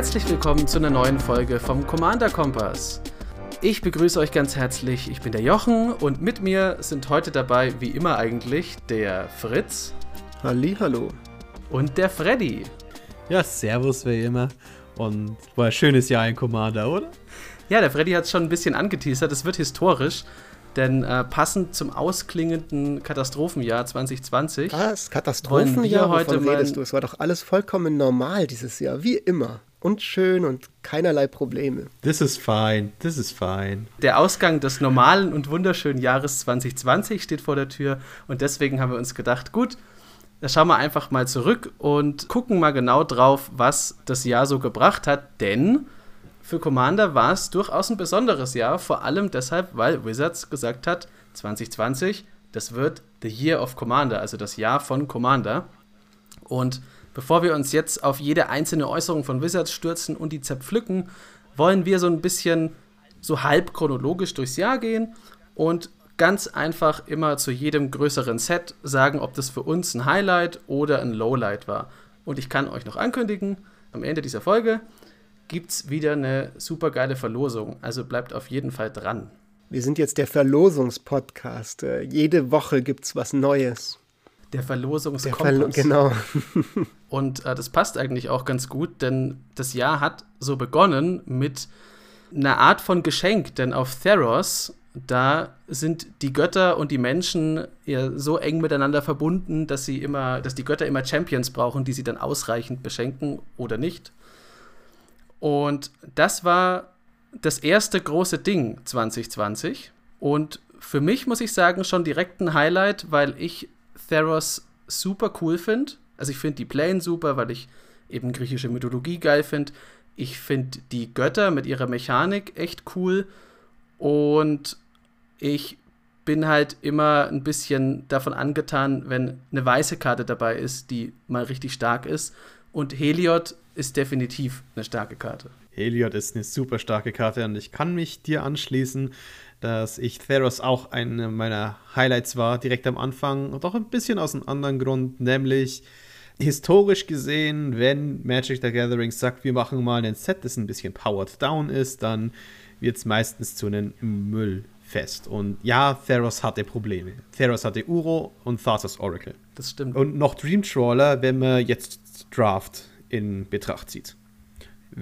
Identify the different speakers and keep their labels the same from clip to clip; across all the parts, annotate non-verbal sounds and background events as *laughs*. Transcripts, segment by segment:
Speaker 1: herzlich willkommen zu einer neuen Folge vom Commander Kompass. Ich begrüße euch ganz herzlich. Ich bin der Jochen und mit mir sind heute dabei, wie immer eigentlich, der Fritz.
Speaker 2: Halli, hallo.
Speaker 1: Und der Freddy.
Speaker 3: Ja, servus wie immer. Und war ein schönes Jahr in Commander, oder?
Speaker 1: Ja, der Freddy hat es schon ein bisschen angeteasert. Es wird historisch. Denn äh, passend zum ausklingenden Katastrophenjahr 2020.
Speaker 2: Was? Katastrophenjahr? Wovon redest du? Es war doch alles vollkommen normal dieses Jahr, wie immer. Und schön und keinerlei Probleme.
Speaker 3: This is fine, this is fine.
Speaker 1: Der Ausgang des normalen und wunderschönen Jahres 2020 steht vor der Tür und deswegen haben wir uns gedacht, gut, da schauen wir einfach mal zurück und gucken mal genau drauf, was das Jahr so gebracht hat, denn für Commander war es durchaus ein besonderes Jahr, vor allem deshalb, weil Wizards gesagt hat, 2020, das wird the Year of Commander, also das Jahr von Commander. Und bevor wir uns jetzt auf jede einzelne Äußerung von Wizards stürzen und die zerpflücken, wollen wir so ein bisschen so halb chronologisch durchs Jahr gehen und ganz einfach immer zu jedem größeren Set sagen, ob das für uns ein Highlight oder ein Lowlight war. Und ich kann euch noch ankündigen, am Ende dieser Folge gibt es wieder eine super geile Verlosung. Also bleibt auf jeden Fall dran.
Speaker 2: Wir sind jetzt der Verlosungspodcast. Äh, jede Woche gibt es was Neues.
Speaker 1: Der Verlosungs-Kompass. Verlo
Speaker 2: genau. *laughs*
Speaker 1: Und äh, das passt eigentlich auch ganz gut, denn das Jahr hat so begonnen mit einer Art von Geschenk, denn auf Theros, da sind die Götter und die Menschen ja so eng miteinander verbunden, dass sie immer, dass die Götter immer Champions brauchen, die sie dann ausreichend beschenken oder nicht. Und das war das erste große Ding 2020. Und für mich muss ich sagen, schon direkt ein Highlight, weil ich Theros super cool finde. Also ich finde die Plane super, weil ich eben griechische Mythologie geil finde. Ich finde die Götter mit ihrer Mechanik echt cool. Und ich bin halt immer ein bisschen davon angetan, wenn eine weiße Karte dabei ist, die mal richtig stark ist. Und Heliod ist definitiv eine starke Karte.
Speaker 3: Heliod ist eine super starke Karte und ich kann mich dir anschließen, dass ich Theros auch eine meiner Highlights war, direkt am Anfang und auch ein bisschen aus einem anderen Grund, nämlich historisch gesehen, wenn Magic the Gathering sagt, wir machen mal ein Set, das ein bisschen powered down ist, dann wird es meistens zu einem Müllfest. Und ja, Theros hatte Probleme. Theros hatte Uro und Thassa's Oracle.
Speaker 1: Das stimmt.
Speaker 3: Und noch Dream Trawler, wenn man jetzt Draft in Betracht zieht.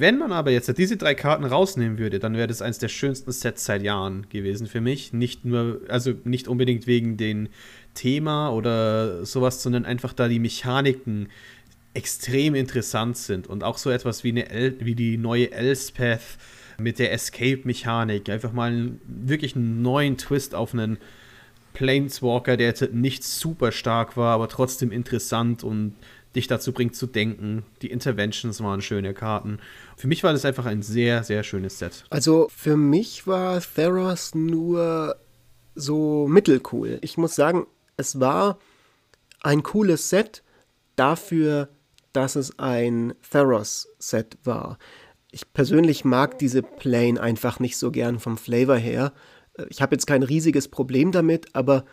Speaker 3: Wenn man aber jetzt diese drei Karten rausnehmen würde, dann wäre das eines der schönsten Sets seit Jahren gewesen für mich. Nicht nur, also nicht unbedingt wegen dem Thema oder sowas, sondern einfach da die Mechaniken extrem interessant sind und auch so etwas wie, eine El wie die neue Elspeth mit der Escape-Mechanik. Einfach mal einen, wirklich einen neuen Twist auf einen Planeswalker, der jetzt nicht super stark war, aber trotzdem interessant und dich dazu bringt zu denken. Die Interventions waren schöne Karten. Für mich war das einfach ein sehr, sehr schönes Set.
Speaker 2: Also für mich war Theros nur so mittelcool. Ich muss sagen, es war ein cooles Set dafür, dass es ein Theros-Set war. Ich persönlich mag diese Plane einfach nicht so gern vom Flavor her. Ich habe jetzt kein riesiges Problem damit, aber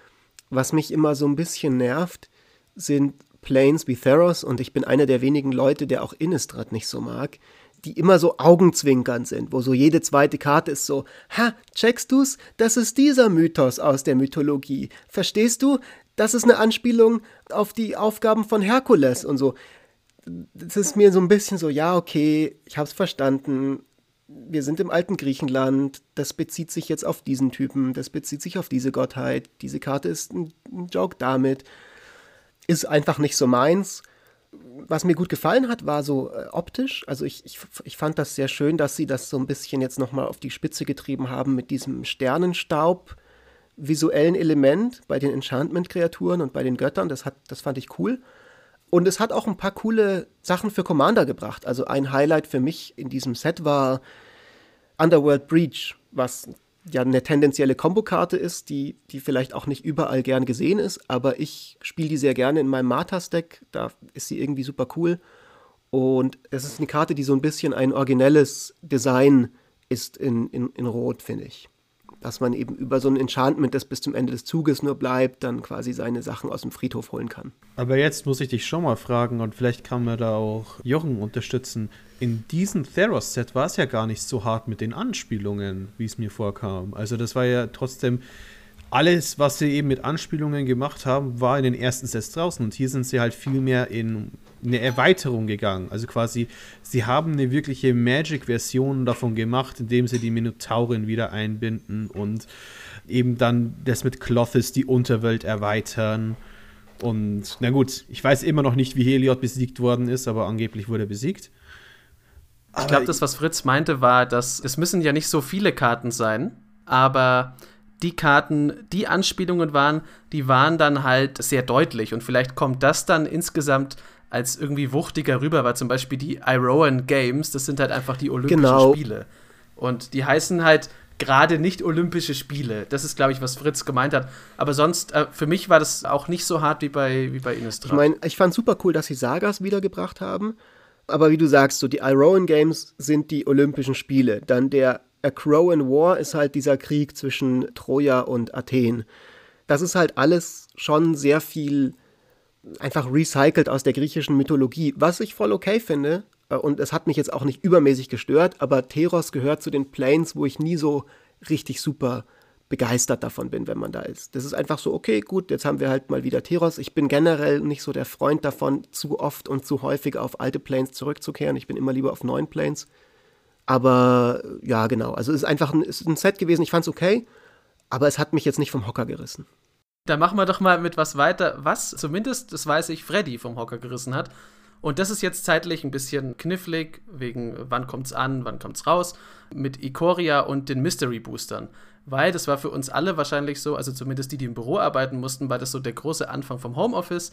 Speaker 2: was mich immer so ein bisschen nervt, sind Planes wie Theros und ich bin einer der wenigen Leute, der auch Innistrad nicht so mag, die immer so augenzwinkern sind, wo so jede zweite Karte ist so, ha, checkst du's? Das ist dieser Mythos aus der Mythologie. Verstehst du? Das ist eine Anspielung auf die Aufgaben von Herkules und so. Das ist mir so ein bisschen so, ja, okay, ich hab's verstanden. Wir sind im alten Griechenland, das bezieht sich jetzt auf diesen Typen, das bezieht sich auf diese Gottheit, diese Karte ist ein Joke damit ist einfach nicht so meins. Was mir gut gefallen hat, war so äh, optisch. Also ich, ich, ich fand das sehr schön, dass sie das so ein bisschen jetzt nochmal auf die Spitze getrieben haben mit diesem Sternenstaub visuellen Element bei den Enchantment-Kreaturen und bei den Göttern. Das, hat, das fand ich cool. Und es hat auch ein paar coole Sachen für Commander gebracht. Also ein Highlight für mich in diesem Set war Underworld Breach, was ja eine tendenzielle Kombokarte ist, die, die vielleicht auch nicht überall gern gesehen ist, aber ich spiele die sehr gerne in meinem Martas-Deck. Da ist sie irgendwie super cool. Und es ist eine Karte, die so ein bisschen ein originelles Design ist in, in, in Rot, finde ich. Dass man eben über so ein Enchantment, das bis zum Ende des Zuges nur bleibt, dann quasi seine Sachen aus dem Friedhof holen kann.
Speaker 3: Aber jetzt muss ich dich schon mal fragen und vielleicht kann man da auch Jochen unterstützen. In diesem Theros-Set war es ja gar nicht so hart mit den Anspielungen, wie es mir vorkam. Also das war ja trotzdem alles, was sie eben mit Anspielungen gemacht haben, war in den ersten Sets draußen. Und hier sind sie halt viel mehr in eine Erweiterung gegangen. Also quasi, sie haben eine wirkliche Magic-Version davon gemacht, indem sie die Minotaurin wieder einbinden und eben dann das mit Clothes die Unterwelt erweitern. Und na gut, ich weiß immer noch nicht, wie Heliod besiegt worden ist, aber angeblich wurde er besiegt.
Speaker 1: ich glaube, das, was Fritz meinte, war, dass es müssen ja nicht so viele Karten sein, aber die Karten, die Anspielungen waren, die waren dann halt sehr deutlich. Und vielleicht kommt das dann insgesamt als irgendwie wuchtiger rüber, weil zum Beispiel die Iroan Games, das sind halt einfach die Olympischen genau. Spiele. Und die heißen halt gerade nicht Olympische Spiele. Das ist, glaube ich, was Fritz gemeint hat. Aber sonst, äh, für mich war das auch nicht so hart wie bei, wie bei Innistrad.
Speaker 2: Ich meine, ich fand super cool, dass sie Sagas wiedergebracht haben. Aber wie du sagst, so die Iroan Games sind die Olympischen Spiele. Dann der A Crowan War ist halt dieser Krieg zwischen Troja und Athen. Das ist halt alles schon sehr viel einfach recycelt aus der griechischen Mythologie, was ich voll okay finde. Äh, und es hat mich jetzt auch nicht übermäßig gestört, aber Teros gehört zu den Planes, wo ich nie so richtig super begeistert davon bin, wenn man da ist. Das ist einfach so, okay, gut, jetzt haben wir halt mal wieder Teros. Ich bin generell nicht so der Freund davon, zu oft und zu häufig auf alte Planes zurückzukehren. Ich bin immer lieber auf neuen Planes. Aber ja, genau. Also es ist einfach ein, ist ein Set gewesen. Ich fand es okay, aber es hat mich jetzt nicht vom Hocker gerissen.
Speaker 1: Da machen wir doch mal mit was weiter, was zumindest, das weiß ich, Freddy vom Hocker gerissen hat. Und das ist jetzt zeitlich ein bisschen knifflig, wegen wann kommt's an, wann kommt's raus, mit Ikoria und den Mystery Boostern. Weil das war für uns alle wahrscheinlich so, also zumindest die, die im Büro arbeiten mussten, war das so der große Anfang vom Homeoffice.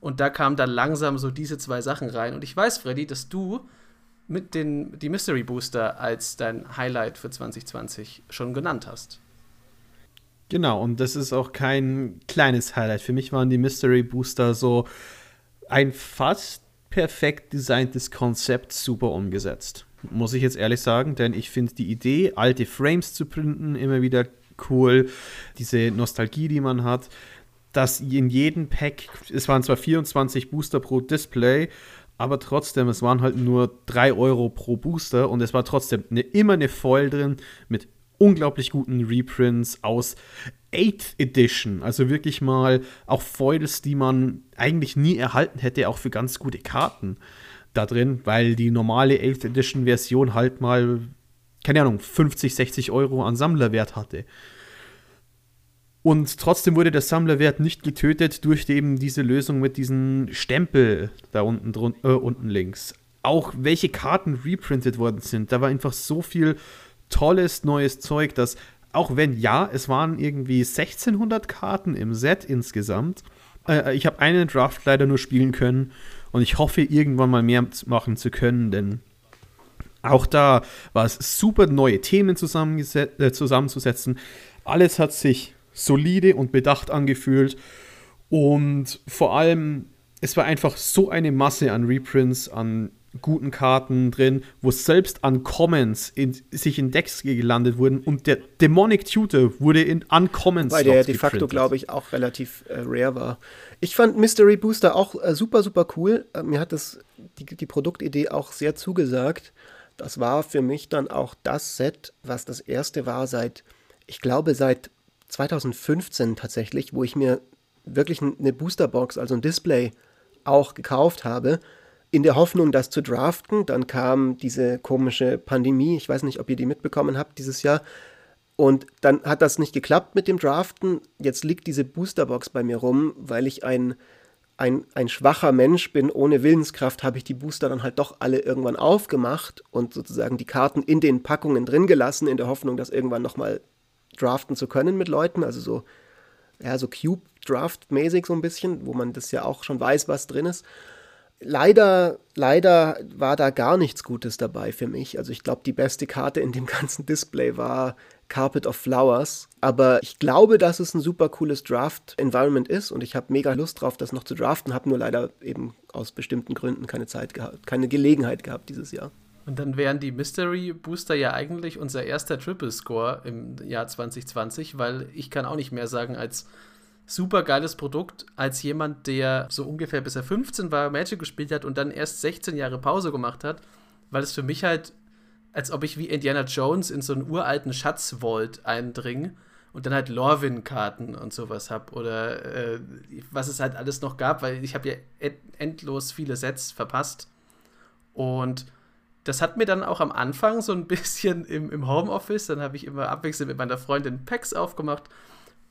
Speaker 1: Und da kamen dann langsam so diese zwei Sachen rein. Und ich weiß, Freddy, dass du mit den die Mystery Booster als dein Highlight für 2020 schon genannt hast.
Speaker 3: Genau, und das ist auch kein kleines Highlight. Für mich waren die Mystery Booster so ein fast perfekt designtes Konzept super umgesetzt. Muss ich jetzt ehrlich sagen, denn ich finde die Idee, alte Frames zu printen, immer wieder cool. Diese Nostalgie, die man hat, dass in jedem Pack, es waren zwar 24 Booster pro Display, aber trotzdem, es waren halt nur 3 Euro pro Booster und es war trotzdem eine, immer eine Foil drin mit unglaublich guten Reprints aus 8th Edition. Also wirklich mal auch Foils, die man eigentlich nie erhalten hätte, auch für ganz gute Karten da drin, weil die normale 8th Edition Version halt mal, keine Ahnung, 50, 60 Euro an Sammlerwert hatte. Und trotzdem wurde der Sammlerwert nicht getötet durch eben diese Lösung mit diesem Stempel da unten, drun äh, unten links. Auch welche Karten reprintet worden sind, da war einfach so viel tolles neues Zeug, dass auch wenn ja, es waren irgendwie 1600 Karten im Set insgesamt. Äh, ich habe einen Draft leider nur spielen können und ich hoffe irgendwann mal mehr machen zu können, denn auch da war es super neue Themen äh, zusammenzusetzen. Alles hat sich solide und bedacht angefühlt und vor allem es war einfach so eine Masse an Reprints, an guten Karten drin, wo selbst an Commons in, sich in Decks gelandet wurden und der Demonic Tutor wurde in Uncommons
Speaker 2: Weil der de facto, glaube ich, auch relativ äh, rare war. Ich fand Mystery Booster auch äh, super, super cool. Äh, mir hat das, die, die Produktidee auch sehr zugesagt. Das war für mich dann auch das Set, was das erste war seit, ich glaube, seit 2015 tatsächlich, wo ich mir wirklich eine Boosterbox, also ein Display, auch gekauft habe in der Hoffnung, das zu draften. Dann kam diese komische Pandemie, ich weiß nicht, ob ihr die mitbekommen habt dieses Jahr. Und dann hat das nicht geklappt mit dem Draften. Jetzt liegt diese Boosterbox bei mir rum, weil ich ein, ein, ein schwacher Mensch bin. Ohne Willenskraft habe ich die Booster dann halt doch alle irgendwann aufgemacht und sozusagen die Karten in den Packungen drin gelassen, in der Hoffnung, das irgendwann nochmal draften zu können mit Leuten. Also so, ja, so Cube-Draft-mäßig so ein bisschen, wo man das ja auch schon weiß, was drin ist leider, leider war da gar nichts Gutes dabei für mich. Also ich glaube, die beste Karte in dem *laughs* ganzen Display war Carpet of Flowers. Aber ich glaube, dass es ein super cooles Draft-Environment ist und ich habe mega Lust drauf, das noch zu draften. Habe nur leider eben aus bestimmten Gründen keine Zeit gehabt, keine Gelegenheit gehabt dieses Jahr.
Speaker 1: Und dann wären die Mystery Booster ja eigentlich unser erster Triple Score im Jahr 2020, weil ich kann auch nicht mehr sagen als super geiles Produkt, als jemand, der so ungefähr bis er 15 war, Magic gespielt hat und dann erst 16 Jahre Pause gemacht hat, weil es für mich halt, als ob ich wie Indiana Jones in so einen uralten Schatzvault eindringe und dann halt Lorwyn-Karten und sowas habe oder äh, was es halt alles noch gab, weil ich habe ja endlos viele Sets verpasst. Und das hat mir dann auch am Anfang so ein bisschen *laughs* im, im Homeoffice, dann habe ich immer abwechselnd mit meiner Freundin Packs aufgemacht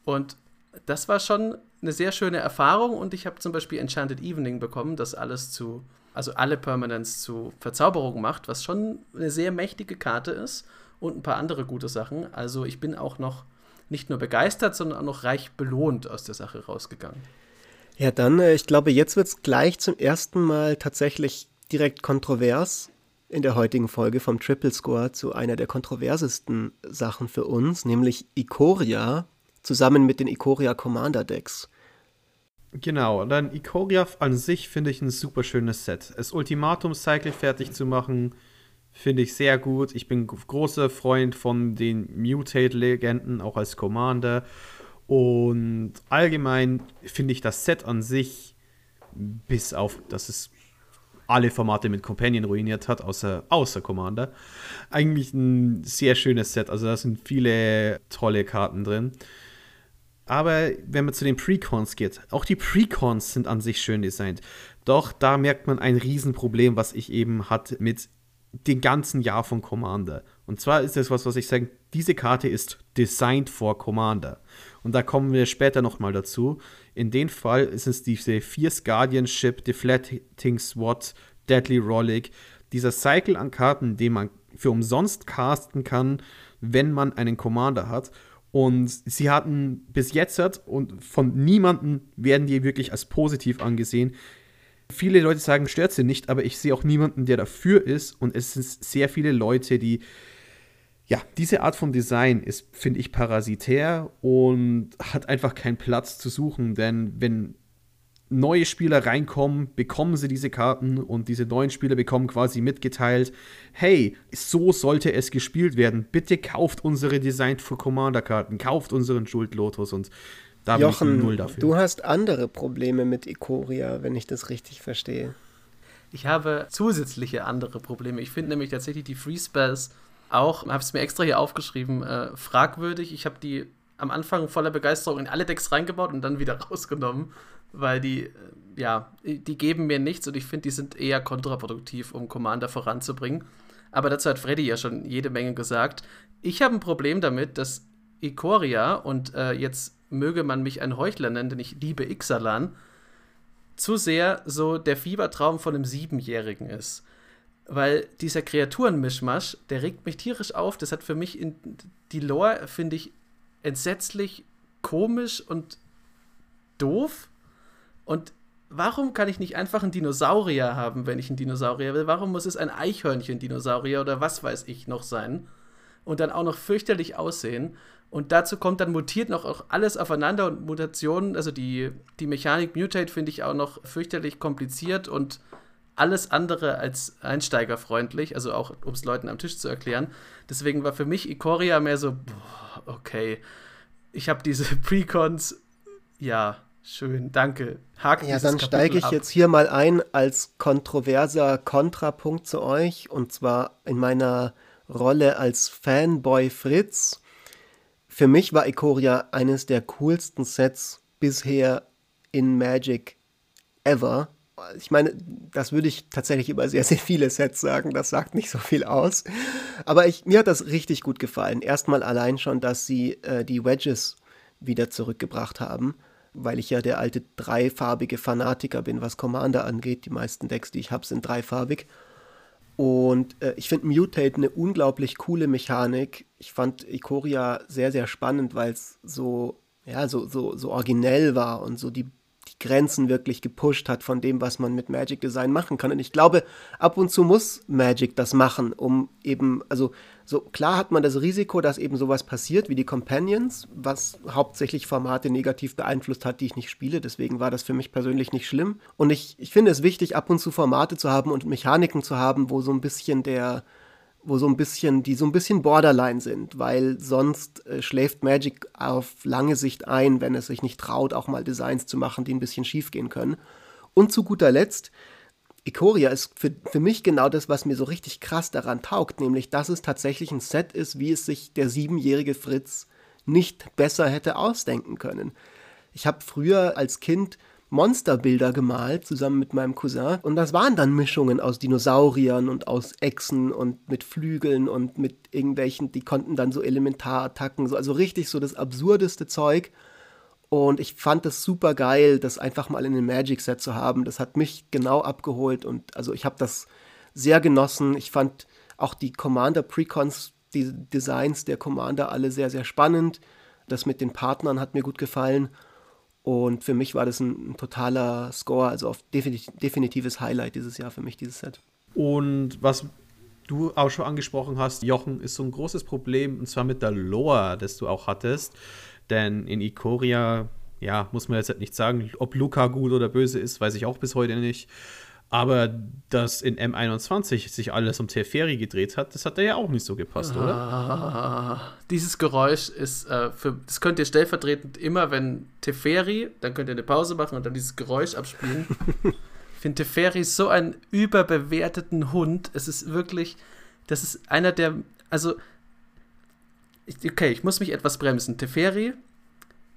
Speaker 1: und das war schon eine sehr schöne Erfahrung und ich habe zum Beispiel Enchanted Evening bekommen, das alles zu, also alle Permanents zu Verzauberung macht, was schon eine sehr mächtige Karte ist und ein paar andere gute Sachen. Also ich bin auch noch nicht nur begeistert, sondern auch noch reich belohnt aus der Sache rausgegangen.
Speaker 2: Ja, dann, äh, ich glaube, jetzt wird es gleich zum ersten Mal tatsächlich direkt kontrovers in der heutigen Folge vom Triple Score zu einer der kontroversesten Sachen für uns, nämlich Ikoria zusammen mit den Ikoria Commander Decks.
Speaker 3: Genau, dann Ikoria an sich finde ich ein super schönes Set. Das Ultimatum-Cycle fertig zu machen, finde ich sehr gut. Ich bin großer Freund von den Mutate-Legenden, auch als Commander. Und allgemein finde ich das Set an sich, bis auf, dass es alle Formate mit Companion ruiniert hat, außer, außer Commander. Eigentlich ein sehr schönes Set. Also da sind viele tolle Karten drin. Aber wenn man zu den Precons geht, auch die Precons sind an sich schön designt. Doch da merkt man ein Riesenproblem, was ich eben hatte mit dem ganzen Jahr von Commander. Und zwar ist das was, was ich sage, diese Karte ist designed for Commander. Und da kommen wir später nochmal dazu. In dem Fall ist es diese Fierce Guardianship, Deflecting SWAT, Deadly Rollick, dieser Cycle an Karten, den man für umsonst casten kann, wenn man einen Commander hat. Und sie hatten bis jetzt und von niemandem werden die wirklich als positiv angesehen. Viele Leute sagen, stört sie nicht, aber ich sehe auch niemanden, der dafür ist. Und es sind sehr viele Leute, die ja, diese Art von Design ist, finde ich, parasitär und hat einfach keinen Platz zu suchen, denn wenn neue Spieler reinkommen, bekommen sie diese Karten und diese neuen Spieler bekommen quasi mitgeteilt, hey, so sollte es gespielt werden. Bitte kauft unsere Design für Commander Karten, kauft unseren Schuld Lotus und da
Speaker 2: Jochen, bin ich null dafür. Du hast andere Probleme mit Ikoria, wenn ich das richtig verstehe.
Speaker 1: Ich habe zusätzliche andere Probleme. Ich finde nämlich tatsächlich die Free Spells auch, habe es mir extra hier aufgeschrieben, äh, fragwürdig. Ich habe die am Anfang voller Begeisterung in alle Decks reingebaut und dann wieder *laughs* rausgenommen, weil die, äh, ja, die geben mir nichts und ich finde, die sind eher kontraproduktiv, um Commander voranzubringen. Aber dazu hat Freddy ja schon jede Menge gesagt. Ich habe ein Problem damit, dass Ikoria und äh, jetzt möge man mich ein Heuchler nennen, denn ich liebe Ixalan, zu sehr so der Fiebertraum von einem Siebenjährigen ist weil dieser Kreaturenmischmasch, der regt mich tierisch auf. Das hat für mich in die Lore, finde ich, entsetzlich komisch und doof. Und warum kann ich nicht einfach einen Dinosaurier haben, wenn ich einen Dinosaurier will? Warum muss es ein Eichhörnchen-Dinosaurier oder was weiß ich noch sein? Und dann auch noch fürchterlich aussehen. Und dazu kommt dann mutiert noch auch alles aufeinander und Mutationen, also die, die Mechanik Mutate finde ich auch noch fürchterlich kompliziert und alles andere als einsteigerfreundlich, also auch um es Leuten am Tisch zu erklären. Deswegen war für mich Ikoria mehr so, boah, okay, ich habe diese *laughs* Precons, ja, schön, danke.
Speaker 2: Haken ja, dann steige ich ab. jetzt hier mal ein als kontroverser Kontrapunkt zu euch und zwar in meiner Rolle als Fanboy Fritz. Für mich war Ikoria eines der coolsten Sets bisher in Magic ever ich meine, das würde ich tatsächlich über sehr, sehr viele Sets sagen. Das sagt nicht so viel aus. Aber ich, mir hat das richtig gut gefallen. Erstmal allein schon, dass sie äh, die Wedges wieder zurückgebracht haben, weil ich ja der alte dreifarbige Fanatiker bin, was Commander angeht. Die meisten Decks, die ich habe, sind dreifarbig. Und äh, ich finde Mutate eine unglaublich coole Mechanik. Ich fand Ikoria sehr, sehr spannend, weil es so, ja, so, so, so originell war und so die Grenzen wirklich gepusht hat von dem, was man mit Magic Design machen kann. Und ich glaube, ab und zu muss Magic das machen, um eben, also so klar hat man das Risiko, dass eben sowas passiert wie die Companions, was hauptsächlich Formate negativ beeinflusst hat, die ich nicht spiele. Deswegen war das für mich persönlich nicht schlimm. Und ich, ich finde es wichtig, ab und zu Formate zu haben und Mechaniken zu haben, wo so ein bisschen der, wo so ein bisschen, die so ein bisschen borderline sind, weil sonst äh, schläft Magic auf lange Sicht ein, wenn es sich nicht traut, auch mal Designs zu machen, die ein bisschen schief gehen können. Und zu guter Letzt, Ikoria ist für, für mich genau das, was mir so richtig krass daran taugt, nämlich dass es tatsächlich ein Set ist, wie es sich der siebenjährige Fritz nicht besser hätte ausdenken können. Ich habe früher als Kind Monsterbilder gemalt, zusammen mit meinem Cousin. Und das waren dann Mischungen aus Dinosauriern und aus Echsen und mit Flügeln und mit irgendwelchen, die konnten dann so Elementarattacken, so, also richtig so das absurdeste Zeug. Und ich fand es super geil, das einfach mal in einem Magic-Set zu haben. Das hat mich genau abgeholt und also ich habe das sehr genossen. Ich fand auch die Commander Precons, die Designs der Commander alle sehr, sehr spannend. Das mit den Partnern hat mir gut gefallen. Und für mich war das ein, ein totaler Score, also auf definitiv, definitives Highlight dieses Jahr für mich, dieses Set.
Speaker 3: Und was du auch schon angesprochen hast, Jochen, ist so ein großes Problem, und zwar mit der Lore, das du auch hattest. Denn in Ikoria, ja, muss man jetzt halt nicht sagen, ob Luca gut oder böse ist, weiß ich auch bis heute nicht. Aber dass in M21 sich alles um Teferi gedreht hat, das hat da ja auch nicht so gepasst, oder?
Speaker 1: Ah, dieses Geräusch ist, äh, für, das könnt ihr stellvertretend immer, wenn Teferi, dann könnt ihr eine Pause machen und dann dieses Geräusch abspielen. *laughs* ich finde Teferi so einen überbewerteten Hund. Es ist wirklich, das ist einer der, also okay, ich muss mich etwas bremsen. Teferi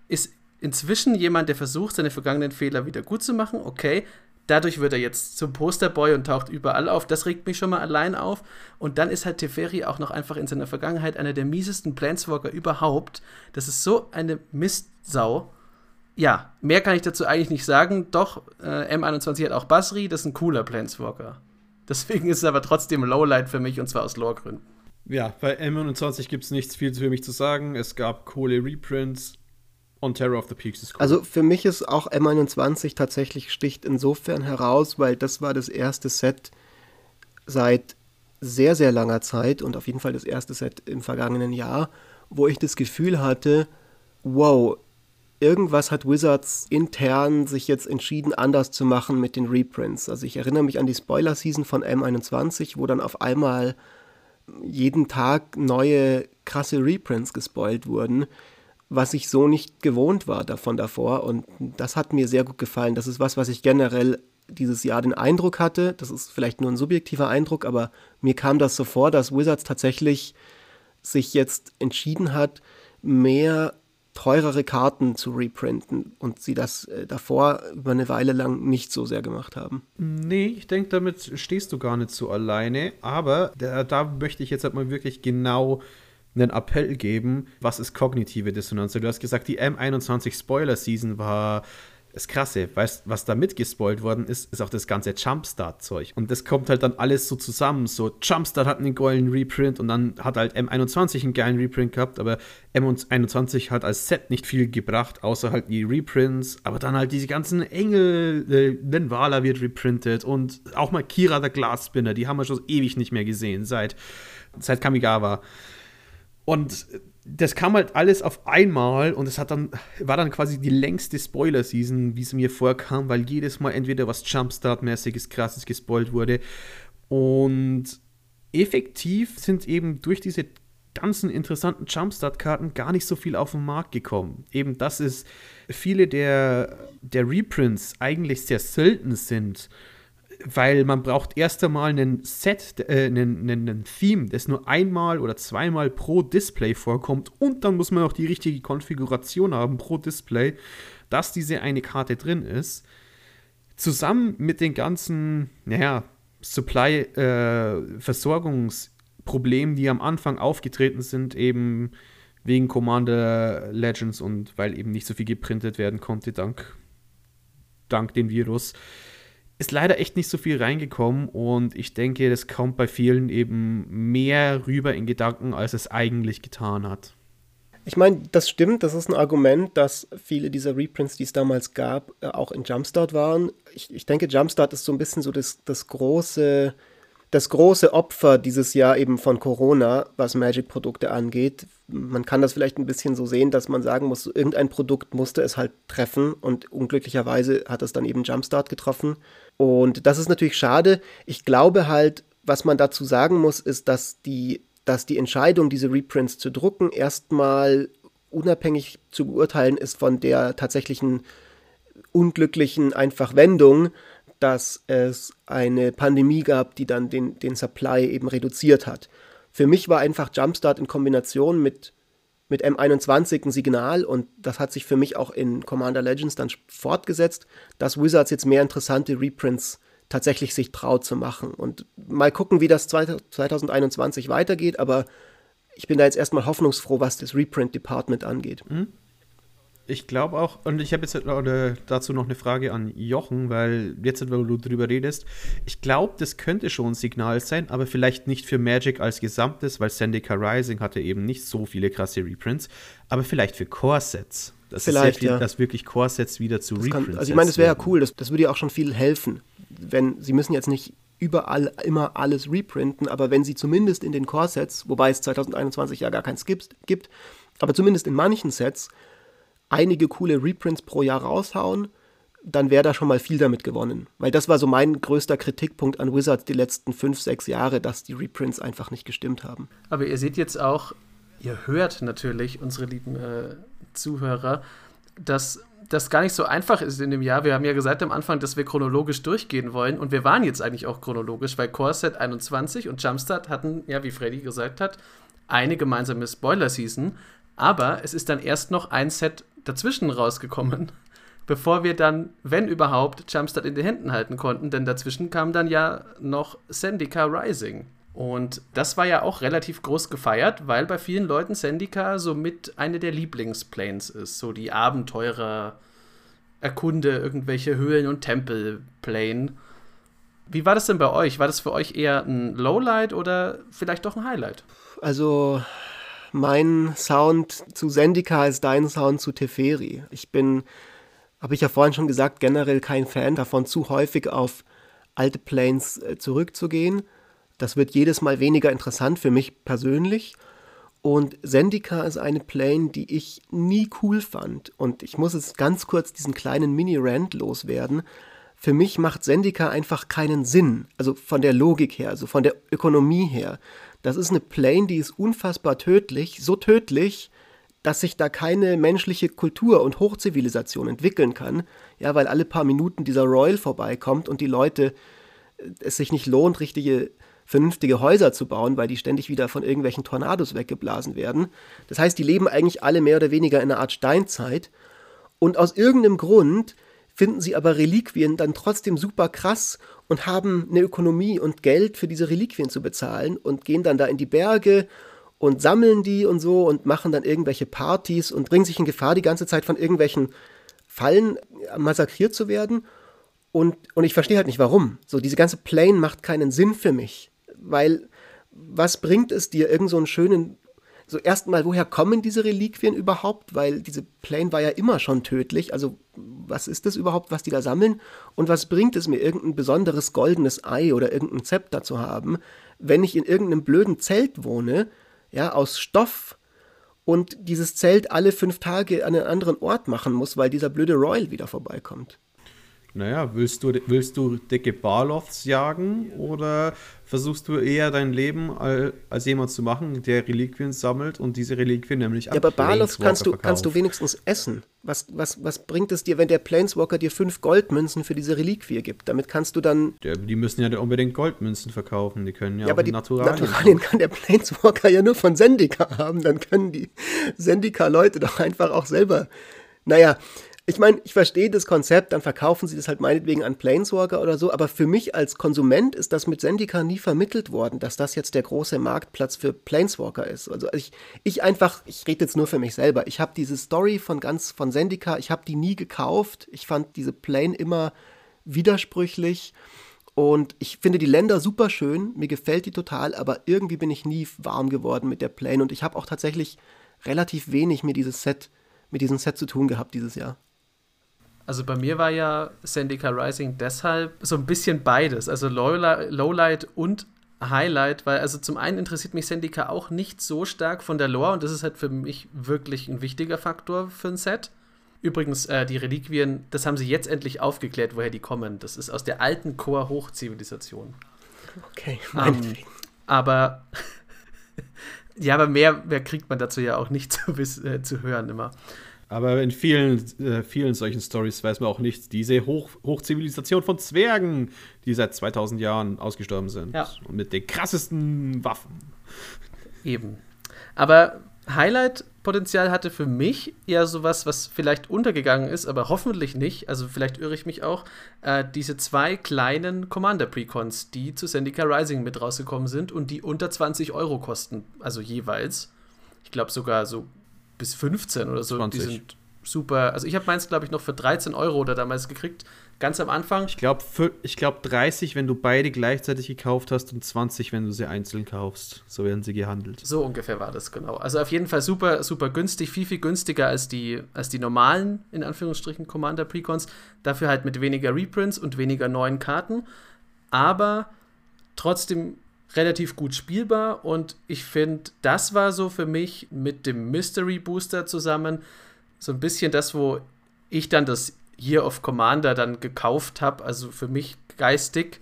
Speaker 1: ist inzwischen jemand, der versucht, seine vergangenen Fehler wieder gut zu machen. Okay, dadurch wird er jetzt zum Posterboy und taucht überall auf. Das regt mich schon mal allein auf. Und dann ist halt Teferi auch noch einfach in seiner Vergangenheit einer der miesesten Planeswalker überhaupt. Das ist so eine Mistsau. Ja, mehr kann ich dazu eigentlich nicht sagen. Doch, äh, M21 hat auch Basri, das ist ein cooler Planeswalker. Deswegen ist es aber trotzdem Lowlight für mich und zwar aus Lore-Gründen.
Speaker 3: Ja, bei M21 gibt es nichts viel für mich zu sagen. Es gab coole Reprints und Terror of the Peaks ist
Speaker 2: cool. Also für mich ist auch M21 tatsächlich sticht insofern heraus, weil das war das erste Set seit sehr, sehr langer Zeit und auf jeden Fall das erste Set im vergangenen Jahr, wo ich das Gefühl hatte, wow, irgendwas hat Wizards intern sich jetzt entschieden, anders zu machen mit den Reprints. Also ich erinnere mich an die Spoiler-Season von M21, wo dann auf einmal jeden Tag neue krasse Reprints gespoilt wurden, was ich so nicht gewohnt war davon davor. Und das hat mir sehr gut gefallen. Das ist was, was ich generell dieses Jahr den Eindruck hatte. Das ist vielleicht nur ein subjektiver Eindruck, aber mir kam das so vor, dass Wizards tatsächlich sich jetzt entschieden hat, mehr teurere Karten zu reprinten und sie das äh, davor über eine Weile lang nicht so sehr gemacht haben.
Speaker 3: Nee, ich denke, damit stehst du gar nicht so alleine, aber da, da möchte ich jetzt halt mal wirklich genau einen Appell geben, was ist kognitive Dissonanz? Du hast gesagt, die M21 Spoiler Season war das Krasse, weißt was da mitgespoilt worden ist, ist auch das ganze Jumpstart-Zeug. Und das kommt halt dann alles so zusammen. So, Jumpstart hat einen geilen Reprint und dann hat halt M21 einen geilen Reprint gehabt, aber M21 hat als Set nicht viel gebracht, außer halt die Reprints. Aber dann halt diese ganzen Engel, äh, Nenvala wird reprintet und auch mal Kira der Glasspinner, die haben wir schon ewig nicht mehr gesehen, seit, seit Kamigawa. Und das kam halt alles auf einmal und es hat dann, war dann quasi die längste Spoiler-Season, wie es mir vorkam, weil jedes Mal entweder was Jumpstart-mäßiges, krasses gespoilt wurde. Und effektiv sind eben durch diese ganzen interessanten Jumpstart-Karten gar nicht so viel auf den Markt gekommen. Eben, dass es viele der, der Reprints eigentlich sehr selten sind weil man braucht erst einmal ein Set, äh, einen, einen, Theme, das nur einmal oder zweimal pro Display vorkommt und dann muss man auch die richtige Konfiguration haben pro Display, dass diese eine Karte drin ist. Zusammen mit den ganzen, naja, Supply-Versorgungsproblemen, äh, die am Anfang aufgetreten sind, eben wegen Commander Legends und weil eben nicht so viel geprintet werden konnte, dank, dank dem Virus ist leider echt nicht so viel reingekommen und ich denke, das kommt bei vielen eben mehr rüber in Gedanken, als es eigentlich getan hat.
Speaker 2: Ich meine, das stimmt, das ist ein Argument, dass viele dieser Reprints, die es damals gab, äh, auch in Jumpstart waren. Ich, ich denke, Jumpstart ist so ein bisschen so das, das große das große Opfer dieses Jahr eben von Corona, was Magic-Produkte angeht. Man kann das vielleicht ein bisschen so sehen, dass man sagen muss, irgendein Produkt musste es halt treffen und unglücklicherweise hat es dann eben Jumpstart getroffen. Und das ist natürlich schade. Ich glaube halt, was man dazu sagen muss, ist, dass die, dass die Entscheidung, diese Reprints zu drucken, erstmal unabhängig zu beurteilen ist von der tatsächlichen unglücklichen einfach Wendung dass es eine Pandemie gab, die dann den, den Supply eben reduziert hat. Für mich war einfach Jumpstart in Kombination mit, mit M21 ein Signal und das hat sich für mich auch in Commander Legends dann fortgesetzt, dass Wizards jetzt mehr interessante Reprints tatsächlich sich traut zu machen. Und mal gucken, wie das 2021 weitergeht, aber ich bin da jetzt erstmal hoffnungsfroh, was das Reprint-Department angeht. Mhm.
Speaker 3: Ich glaube auch, und ich habe jetzt dazu noch eine Frage an Jochen, weil jetzt, wenn du drüber redest, ich glaube, das könnte schon ein Signal sein, aber vielleicht nicht für Magic als Gesamtes, weil Sandica Rising hatte eben nicht so viele krasse Reprints, aber vielleicht für Core-Sets.
Speaker 2: Das vielleicht, ist
Speaker 3: viel, ja. dass wirklich Core-Sets wieder zu
Speaker 2: das Reprints kann, Also ich meine, das wäre ja cool, das, das würde ja auch schon viel helfen, wenn sie müssen jetzt nicht überall immer alles reprinten, aber wenn sie zumindest in den Core-Sets, wobei es 2021 ja gar keins gibt, gibt aber zumindest in manchen Sets einige coole Reprints pro Jahr raushauen, dann wäre da schon mal viel damit gewonnen. Weil das war so mein größter Kritikpunkt an Wizards die letzten fünf, sechs Jahre, dass die Reprints einfach nicht gestimmt haben.
Speaker 1: Aber ihr seht jetzt auch, ihr hört natürlich, unsere lieben äh, Zuhörer, dass das gar nicht so einfach ist in dem Jahr. Wir haben ja gesagt am Anfang, dass wir chronologisch durchgehen wollen und wir waren jetzt eigentlich auch chronologisch, weil Core Set 21 und Jumpstart hatten, ja, wie Freddy gesagt hat, eine gemeinsame Spoiler-Season, aber es ist dann erst noch ein Set dazwischen rausgekommen, *laughs* bevor wir dann, wenn überhaupt, Jumpstart in den Händen halten konnten, denn dazwischen kam dann ja noch Sandika Rising. Und das war ja auch relativ groß gefeiert, weil bei vielen Leuten Sandika somit eine der Lieblingsplanes ist. So die Abenteurer, Erkunde, irgendwelche Höhlen und Tempel-Plane. Wie war das denn bei euch? War das für euch eher ein Lowlight oder vielleicht doch ein Highlight?
Speaker 2: Also, mein Sound zu Sendika ist dein Sound zu Teferi. Ich bin, habe ich ja vorhin schon gesagt, generell kein Fan davon, zu häufig auf alte Planes äh, zurückzugehen. Das wird jedes Mal weniger interessant für mich persönlich. Und Sendika ist eine Plane, die ich nie cool fand. Und ich muss jetzt ganz kurz diesen kleinen Mini-Rant loswerden. Für mich macht Sendika einfach keinen Sinn. Also von der Logik her, also von der Ökonomie her. Das ist eine Plane, die ist unfassbar tödlich, so tödlich, dass sich da keine menschliche Kultur und Hochzivilisation entwickeln kann, ja, weil alle paar Minuten dieser Royal vorbeikommt und die Leute äh, es sich nicht lohnt, richtige vernünftige Häuser zu bauen, weil die ständig wieder von irgendwelchen Tornados weggeblasen werden. Das heißt, die leben eigentlich alle mehr oder weniger in einer Art Steinzeit und aus irgendeinem Grund finden sie aber Reliquien dann trotzdem super krass und haben eine Ökonomie und Geld für diese Reliquien zu bezahlen und gehen dann da in die Berge und sammeln die und so und machen dann irgendwelche Partys und bringen sich in Gefahr, die ganze Zeit von irgendwelchen Fallen massakriert zu werden. Und, und ich verstehe halt nicht warum. So, diese ganze Plane macht keinen Sinn für mich. Weil, was bringt es dir, irgend so schönen so erstmal, woher kommen diese Reliquien überhaupt? Weil diese Plane war ja immer schon tödlich. Also was ist das überhaupt, was die da sammeln? Und was bringt es mir, irgendein besonderes goldenes Ei oder irgendein Zepter zu haben, wenn ich in irgendeinem blöden Zelt wohne, ja, aus Stoff und dieses Zelt alle fünf Tage an einen anderen Ort machen muss, weil dieser blöde Royal wieder vorbeikommt?
Speaker 3: Naja, willst du, willst du dicke Barloths jagen oder versuchst du eher dein Leben als jemand zu machen, der Reliquien sammelt und diese Reliquien nämlich
Speaker 2: Ja, aber Barloths kannst du, kannst du wenigstens essen. Was, was, was bringt es dir, wenn der Planeswalker dir fünf Goldmünzen für diese Reliquie gibt? Damit kannst du dann.
Speaker 3: Ja, die müssen ja unbedingt Goldmünzen verkaufen. Die können ja,
Speaker 2: ja aber die Naturalien. Naturalien kann der Planeswalker ja nur von Sendika haben. Dann können die Sendika-Leute doch einfach auch selber. Naja, ich meine, ich verstehe das Konzept, dann verkaufen sie das halt meinetwegen an Planeswalker oder so, aber für mich als Konsument ist das mit Zendika nie vermittelt worden, dass das jetzt der große Marktplatz für Planeswalker ist. Also ich, ich einfach, ich rede jetzt nur für mich selber, ich habe diese Story von ganz von Zendika, ich habe die nie gekauft. Ich fand diese Plane immer widersprüchlich. Und ich finde die Länder super schön, mir gefällt die total, aber irgendwie bin ich nie warm geworden mit der Plane. Und ich habe auch tatsächlich relativ wenig mit dieses Set, mit diesem Set zu tun gehabt dieses Jahr.
Speaker 1: Also bei mir war ja Sandika Rising deshalb so ein bisschen beides, also Lowlight, und Highlight, weil also zum einen interessiert mich Sandika auch nicht so stark von der Lore und das ist halt für mich wirklich ein wichtiger Faktor für ein Set. Übrigens, äh, die Reliquien, das haben sie jetzt endlich aufgeklärt, woher die kommen. Das ist aus der alten Chor-Hochzivilisation.
Speaker 2: Okay,
Speaker 1: ähm, aber *laughs* ja, aber mehr, mehr kriegt man dazu ja auch nicht *laughs* zu, äh, zu hören immer.
Speaker 3: Aber in vielen, äh, vielen solchen Stories weiß man auch nicht, diese Hoch Hochzivilisation von Zwergen, die seit 2000 Jahren ausgestorben sind.
Speaker 1: Ja.
Speaker 3: Und mit den krassesten Waffen.
Speaker 1: Eben. Aber Highlight-Potenzial hatte für mich eher sowas, was vielleicht untergegangen ist, aber hoffentlich nicht. Also vielleicht irre ich mich auch. Äh, diese zwei kleinen Commander-Precons, die zu Sendika Rising mit rausgekommen sind und die unter 20 Euro kosten. Also jeweils. Ich glaube sogar so bis 15 oder so.
Speaker 3: 20.
Speaker 1: Die sind super. Also ich habe meins, glaube ich, noch für 13 Euro oder damals gekriegt. Ganz am Anfang.
Speaker 3: Ich glaube ich glaub 30, wenn du beide gleichzeitig gekauft hast und 20, wenn du sie einzeln kaufst. So werden sie gehandelt.
Speaker 1: So ungefähr war das, genau. Also auf jeden Fall super, super günstig, viel, viel günstiger als die, als die normalen, in Anführungsstrichen, Commander Precons. Dafür halt mit weniger Reprints und weniger neuen Karten. Aber trotzdem relativ gut spielbar und ich finde, das war so für mich mit dem Mystery Booster zusammen so ein bisschen das, wo ich dann das Year of Commander dann gekauft habe, also für mich geistig,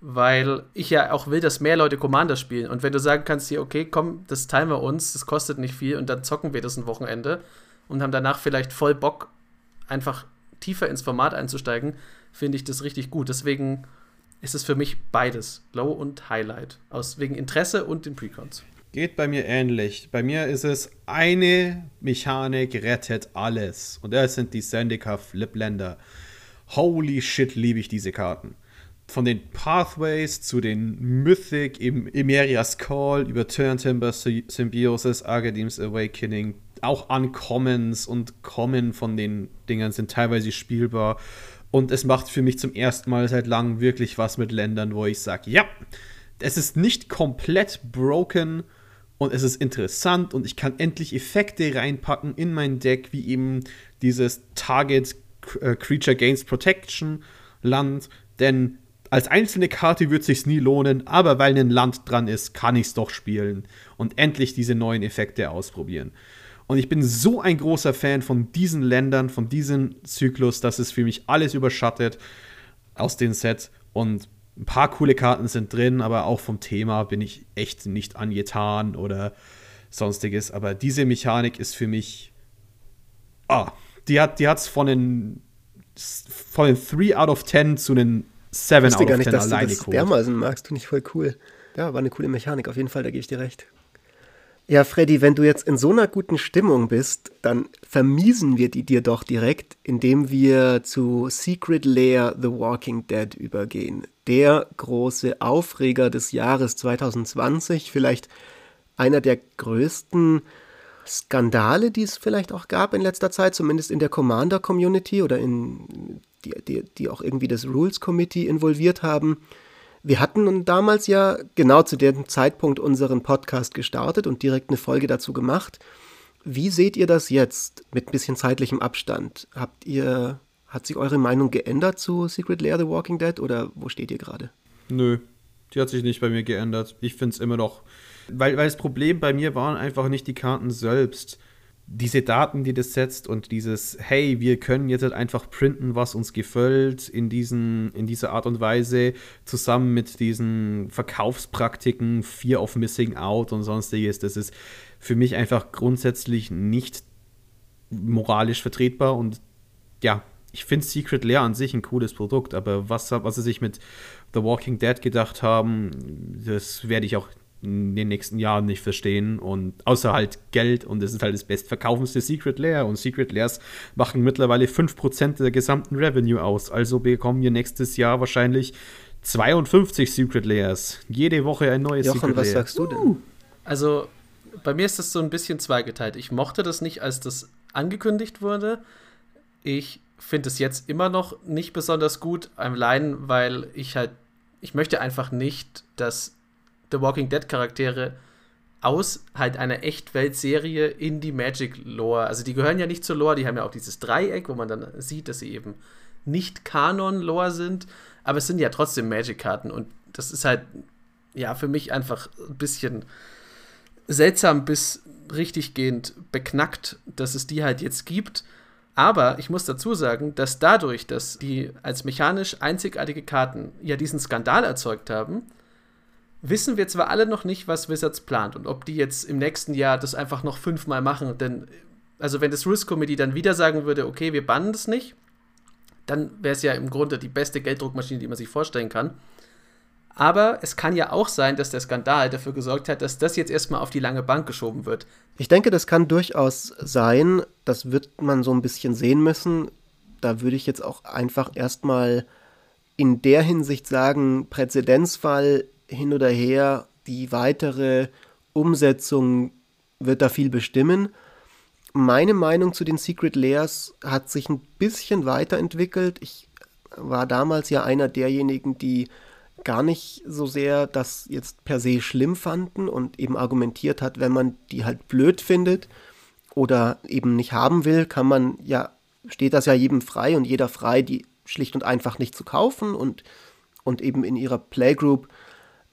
Speaker 1: weil ich ja auch will, dass mehr Leute Commander spielen. Und wenn du sagen kannst, hier, okay, komm, das teilen wir uns, das kostet nicht viel und dann zocken wir das ein Wochenende und haben danach vielleicht voll Bock, einfach tiefer ins Format einzusteigen, finde ich das richtig gut. Deswegen ist es für mich beides, Low und Highlight, aus wegen Interesse und den Precons.
Speaker 3: Geht bei mir ähnlich. Bei mir ist es, eine Mechanik rettet alles. Und das sind die Sandika Flipländer. Holy shit, liebe ich diese Karten. Von den Pathways zu den Mythic, eben Emeria's Call, über Turntimber Symbiosis, Argadims Awakening, auch Uncommons und Common von den Dingern sind teilweise spielbar. Und es macht für mich zum ersten Mal seit langem wirklich was mit Ländern, wo ich sage, ja, es ist nicht komplett broken und es ist interessant und ich kann endlich Effekte reinpacken in mein Deck, wie eben dieses Target äh, Creature Gains Protection Land, denn als einzelne Karte wird es sich nie lohnen, aber weil ein Land dran ist, kann ich es doch spielen und endlich diese neuen Effekte ausprobieren. Und ich bin so ein großer Fan von diesen Ländern, von diesem Zyklus, dass es für mich alles überschattet aus den Sets. Und ein paar coole Karten sind drin, aber auch vom Thema bin ich echt nicht angetan oder sonstiges. Aber diese Mechanik ist für mich. Ah, die hat die hat's von den von den 3 out of 10 zu den 7 out of 10
Speaker 2: nicht, dass alleine das dermaßen magst, finde ich voll cool. Ja, war eine coole Mechanik, auf jeden Fall, da gebe ich dir recht. Ja, Freddy, wenn du jetzt in so einer guten Stimmung bist, dann vermiesen wir die dir doch direkt, indem wir zu Secret Lair The Walking Dead übergehen. Der große Aufreger des Jahres 2020, vielleicht einer der größten Skandale, die es vielleicht auch gab in letzter Zeit, zumindest in der Commander-Community oder in die, die, die auch irgendwie das Rules Committee involviert haben. Wir hatten damals ja genau zu dem Zeitpunkt unseren Podcast gestartet und direkt eine Folge dazu gemacht. Wie seht ihr das jetzt mit ein bisschen zeitlichem Abstand? Habt ihr, hat sich eure Meinung geändert zu Secret Lair The Walking Dead oder wo steht ihr gerade?
Speaker 3: Nö, die hat sich nicht bei mir geändert. Ich finde es immer noch, weil, weil das Problem bei mir waren einfach nicht die Karten selbst diese Daten, die das setzt und dieses, hey, wir können jetzt halt einfach printen, was uns gefällt, in, diesen, in dieser Art und Weise, zusammen mit diesen Verkaufspraktiken, Fear of Missing Out und sonstiges, das ist für mich einfach grundsätzlich nicht moralisch vertretbar und ja, ich finde Secret Lair an sich ein cooles Produkt, aber was, was sie sich mit The Walking Dead gedacht haben, das werde ich auch in den nächsten Jahren nicht verstehen. Und außer halt Geld und es ist halt das bestverkaufendste Secret Lair. Und Secret Lairs machen mittlerweile 5% der gesamten Revenue aus. Also bekommen wir nächstes Jahr wahrscheinlich 52 Secret Lairs. Jede Woche ein neues
Speaker 2: Jochen, Secret Lair. was sagst du denn?
Speaker 1: Also bei mir ist das so ein bisschen zweigeteilt. Ich mochte das nicht, als das angekündigt wurde. Ich finde es jetzt immer noch nicht besonders gut, allein weil ich halt, ich möchte einfach nicht, dass The Walking Dead Charaktere aus halt einer Echtweltserie in die Magic-Lore. Also die gehören ja nicht zur Lore, die haben ja auch dieses Dreieck, wo man dann sieht, dass sie eben nicht Kanon-Lore sind, aber es sind ja trotzdem Magic-Karten und das ist halt, ja, für mich einfach ein bisschen seltsam bis richtiggehend beknackt, dass es die halt jetzt gibt. Aber ich muss dazu sagen, dass dadurch, dass die als mechanisch einzigartige Karten ja diesen Skandal erzeugt haben, wissen wir zwar alle noch nicht, was Wizards plant und ob die jetzt im nächsten Jahr das einfach noch fünfmal machen, denn also wenn das Rules Committee dann wieder sagen würde, okay, wir bannen das nicht, dann wäre es ja im Grunde die beste Gelddruckmaschine, die man sich vorstellen kann. Aber es kann ja auch sein, dass der Skandal dafür gesorgt hat, dass das jetzt erstmal auf die lange Bank geschoben wird.
Speaker 2: Ich denke, das kann durchaus sein. Das wird man so ein bisschen sehen müssen. Da würde ich jetzt auch einfach erstmal in der Hinsicht sagen, Präzedenzfall hin oder her, die weitere Umsetzung wird da viel bestimmen. Meine Meinung zu den Secret Layers hat sich ein bisschen weiterentwickelt. Ich war damals ja einer derjenigen, die gar nicht so sehr das jetzt per se schlimm fanden und eben argumentiert hat, wenn man die halt blöd findet oder eben nicht haben will, kann man ja, steht das ja jedem frei und jeder frei, die schlicht und einfach nicht zu kaufen und, und eben in ihrer Playgroup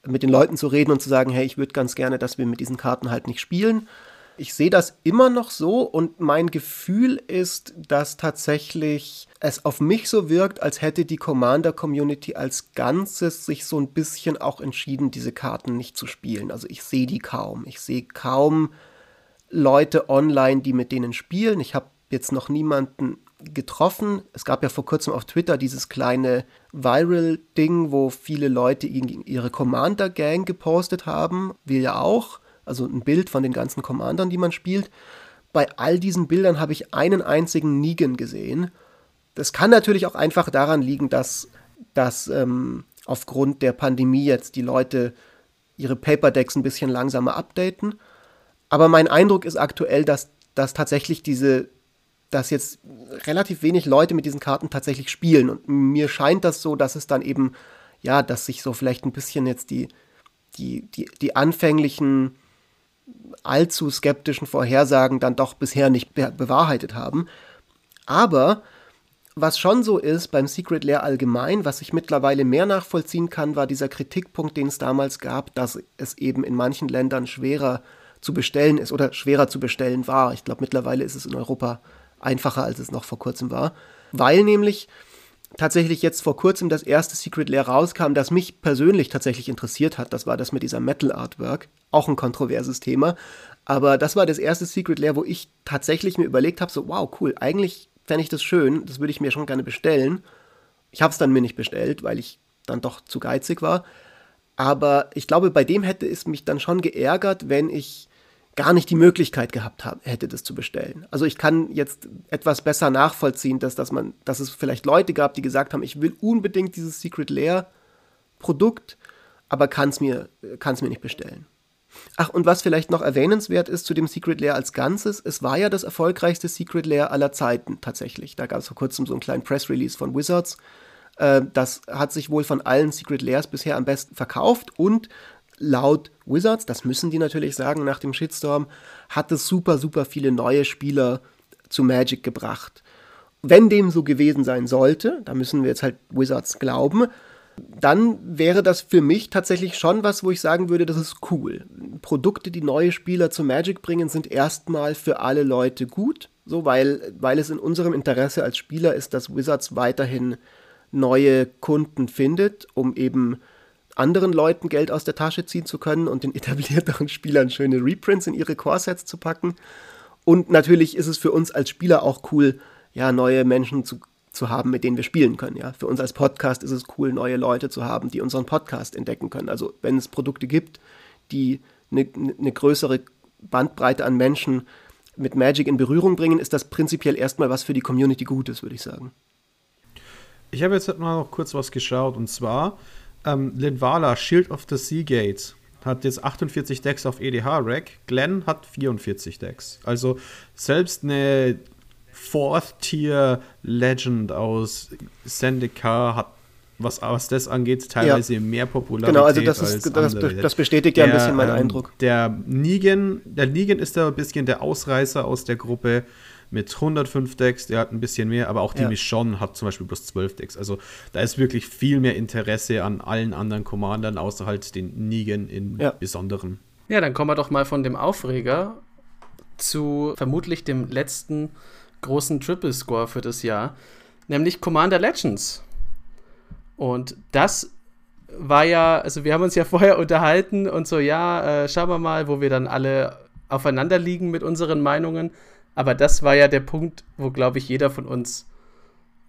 Speaker 2: mit den Leuten zu reden und zu sagen, hey, ich würde ganz gerne, dass wir mit diesen Karten halt nicht spielen. Ich sehe das immer noch so und mein Gefühl ist, dass tatsächlich es auf mich so wirkt, als hätte die Commander-Community als Ganzes sich so ein bisschen auch entschieden, diese Karten nicht zu spielen. Also ich sehe die kaum. Ich sehe kaum Leute online, die mit denen spielen. Ich habe jetzt noch niemanden getroffen. Es gab ja vor kurzem auf Twitter dieses kleine Viral-Ding, wo viele Leute ihre Commander-Gang gepostet haben. Wir ja auch also ein Bild von den ganzen Commandern, die man spielt. Bei all diesen Bildern habe ich einen einzigen Negan gesehen. Das kann natürlich auch einfach daran liegen, dass, dass ähm, aufgrund der Pandemie jetzt die Leute ihre Paperdecks ein bisschen langsamer updaten. Aber mein Eindruck ist aktuell, dass, dass tatsächlich diese, dass jetzt relativ wenig Leute mit diesen Karten tatsächlich spielen. Und mir scheint das so, dass es dann eben, ja, dass sich so vielleicht ein bisschen jetzt die, die, die, die anfänglichen allzu skeptischen Vorhersagen dann doch bisher nicht be bewahrheitet haben. Aber was schon so ist beim Secret Lair allgemein, was ich mittlerweile mehr nachvollziehen kann, war dieser Kritikpunkt, den es damals gab, dass es eben in manchen Ländern schwerer zu bestellen ist oder schwerer zu bestellen war. Ich glaube, mittlerweile ist es in Europa einfacher, als es noch vor kurzem war, weil nämlich tatsächlich jetzt vor kurzem das erste Secret Lair rauskam, das mich persönlich tatsächlich interessiert hat. Das war das mit dieser Metal Artwork. Auch ein kontroverses Thema. Aber das war das erste Secret Lair, wo ich tatsächlich mir überlegt habe, so, wow, cool, eigentlich fände ich das schön, das würde ich mir schon gerne bestellen. Ich habe es dann mir nicht bestellt, weil ich dann doch zu geizig war. Aber ich glaube, bei dem hätte es mich dann schon geärgert, wenn ich gar nicht die Möglichkeit gehabt hab, hätte, das zu bestellen. Also ich kann jetzt etwas besser nachvollziehen, dass, dass, man, dass es vielleicht Leute gab, die gesagt haben, ich will unbedingt dieses Secret Lair Produkt, aber kann es mir, kann's mir nicht bestellen. Ach, und was vielleicht noch erwähnenswert ist zu dem Secret Lair als Ganzes, es war ja das erfolgreichste Secret Lair aller Zeiten tatsächlich. Da gab es vor kurzem so einen kleinen Press Release von Wizards. Äh, das hat sich wohl von allen Secret Lairs bisher am besten verkauft und laut Wizards, das müssen die natürlich sagen nach dem Shitstorm, hat es super, super viele neue Spieler zu Magic gebracht. Wenn dem so gewesen sein sollte, da müssen wir jetzt halt Wizards glauben, dann wäre das für mich tatsächlich schon was, wo ich sagen würde, das ist cool. Produkte, die neue Spieler zu Magic bringen, sind erstmal für alle Leute gut, so weil, weil es in unserem Interesse als Spieler ist, dass Wizards weiterhin neue Kunden findet, um eben anderen Leuten Geld aus der Tasche ziehen zu können und den *laughs* etablierteren Spielern schöne Reprints in ihre Core-Sets zu packen. Und natürlich ist es für uns als Spieler auch cool, ja, neue Menschen zu, zu haben, mit denen wir spielen können. Ja. Für uns als Podcast ist es cool, neue Leute zu haben, die unseren Podcast entdecken können. Also wenn es Produkte gibt, die eine, eine größere Bandbreite an Menschen mit Magic in Berührung bringen, ist das prinzipiell erstmal was für die Community Gutes, würde ich sagen.
Speaker 3: Ich habe jetzt mal noch kurz was geschaut und zwar ähm, Linvala, Shield of the Seagate, hat jetzt 48 Decks auf EDH-Rack. Glenn hat 44 Decks. Also selbst eine Fourth-Tier-Legend aus Zendikar hat was, was das angeht, teilweise ja. mehr Popularität
Speaker 2: Genau, also das, ist, das, das, bestätigt ja ein bisschen meinen ähm, Eindruck.
Speaker 3: Der Negan, der Negan ist da ein bisschen der Ausreißer aus der Gruppe mit 105 Decks, der hat ein bisschen mehr, aber auch die ja. Michonne hat zum Beispiel bloß 12 Decks. Also da ist wirklich viel mehr Interesse an allen anderen Commandern, außer halt den Negan in ja. Besonderem.
Speaker 1: Ja, dann kommen wir doch mal von dem Aufreger zu vermutlich dem letzten großen Triple Score für das Jahr, nämlich Commander Legends. Und das war ja, also wir haben uns ja *laughs* vorher unterhalten und so, ja, äh, schauen wir mal, wo wir dann alle aufeinander liegen mit unseren Meinungen. Aber das war ja der Punkt, wo, glaube ich, jeder von uns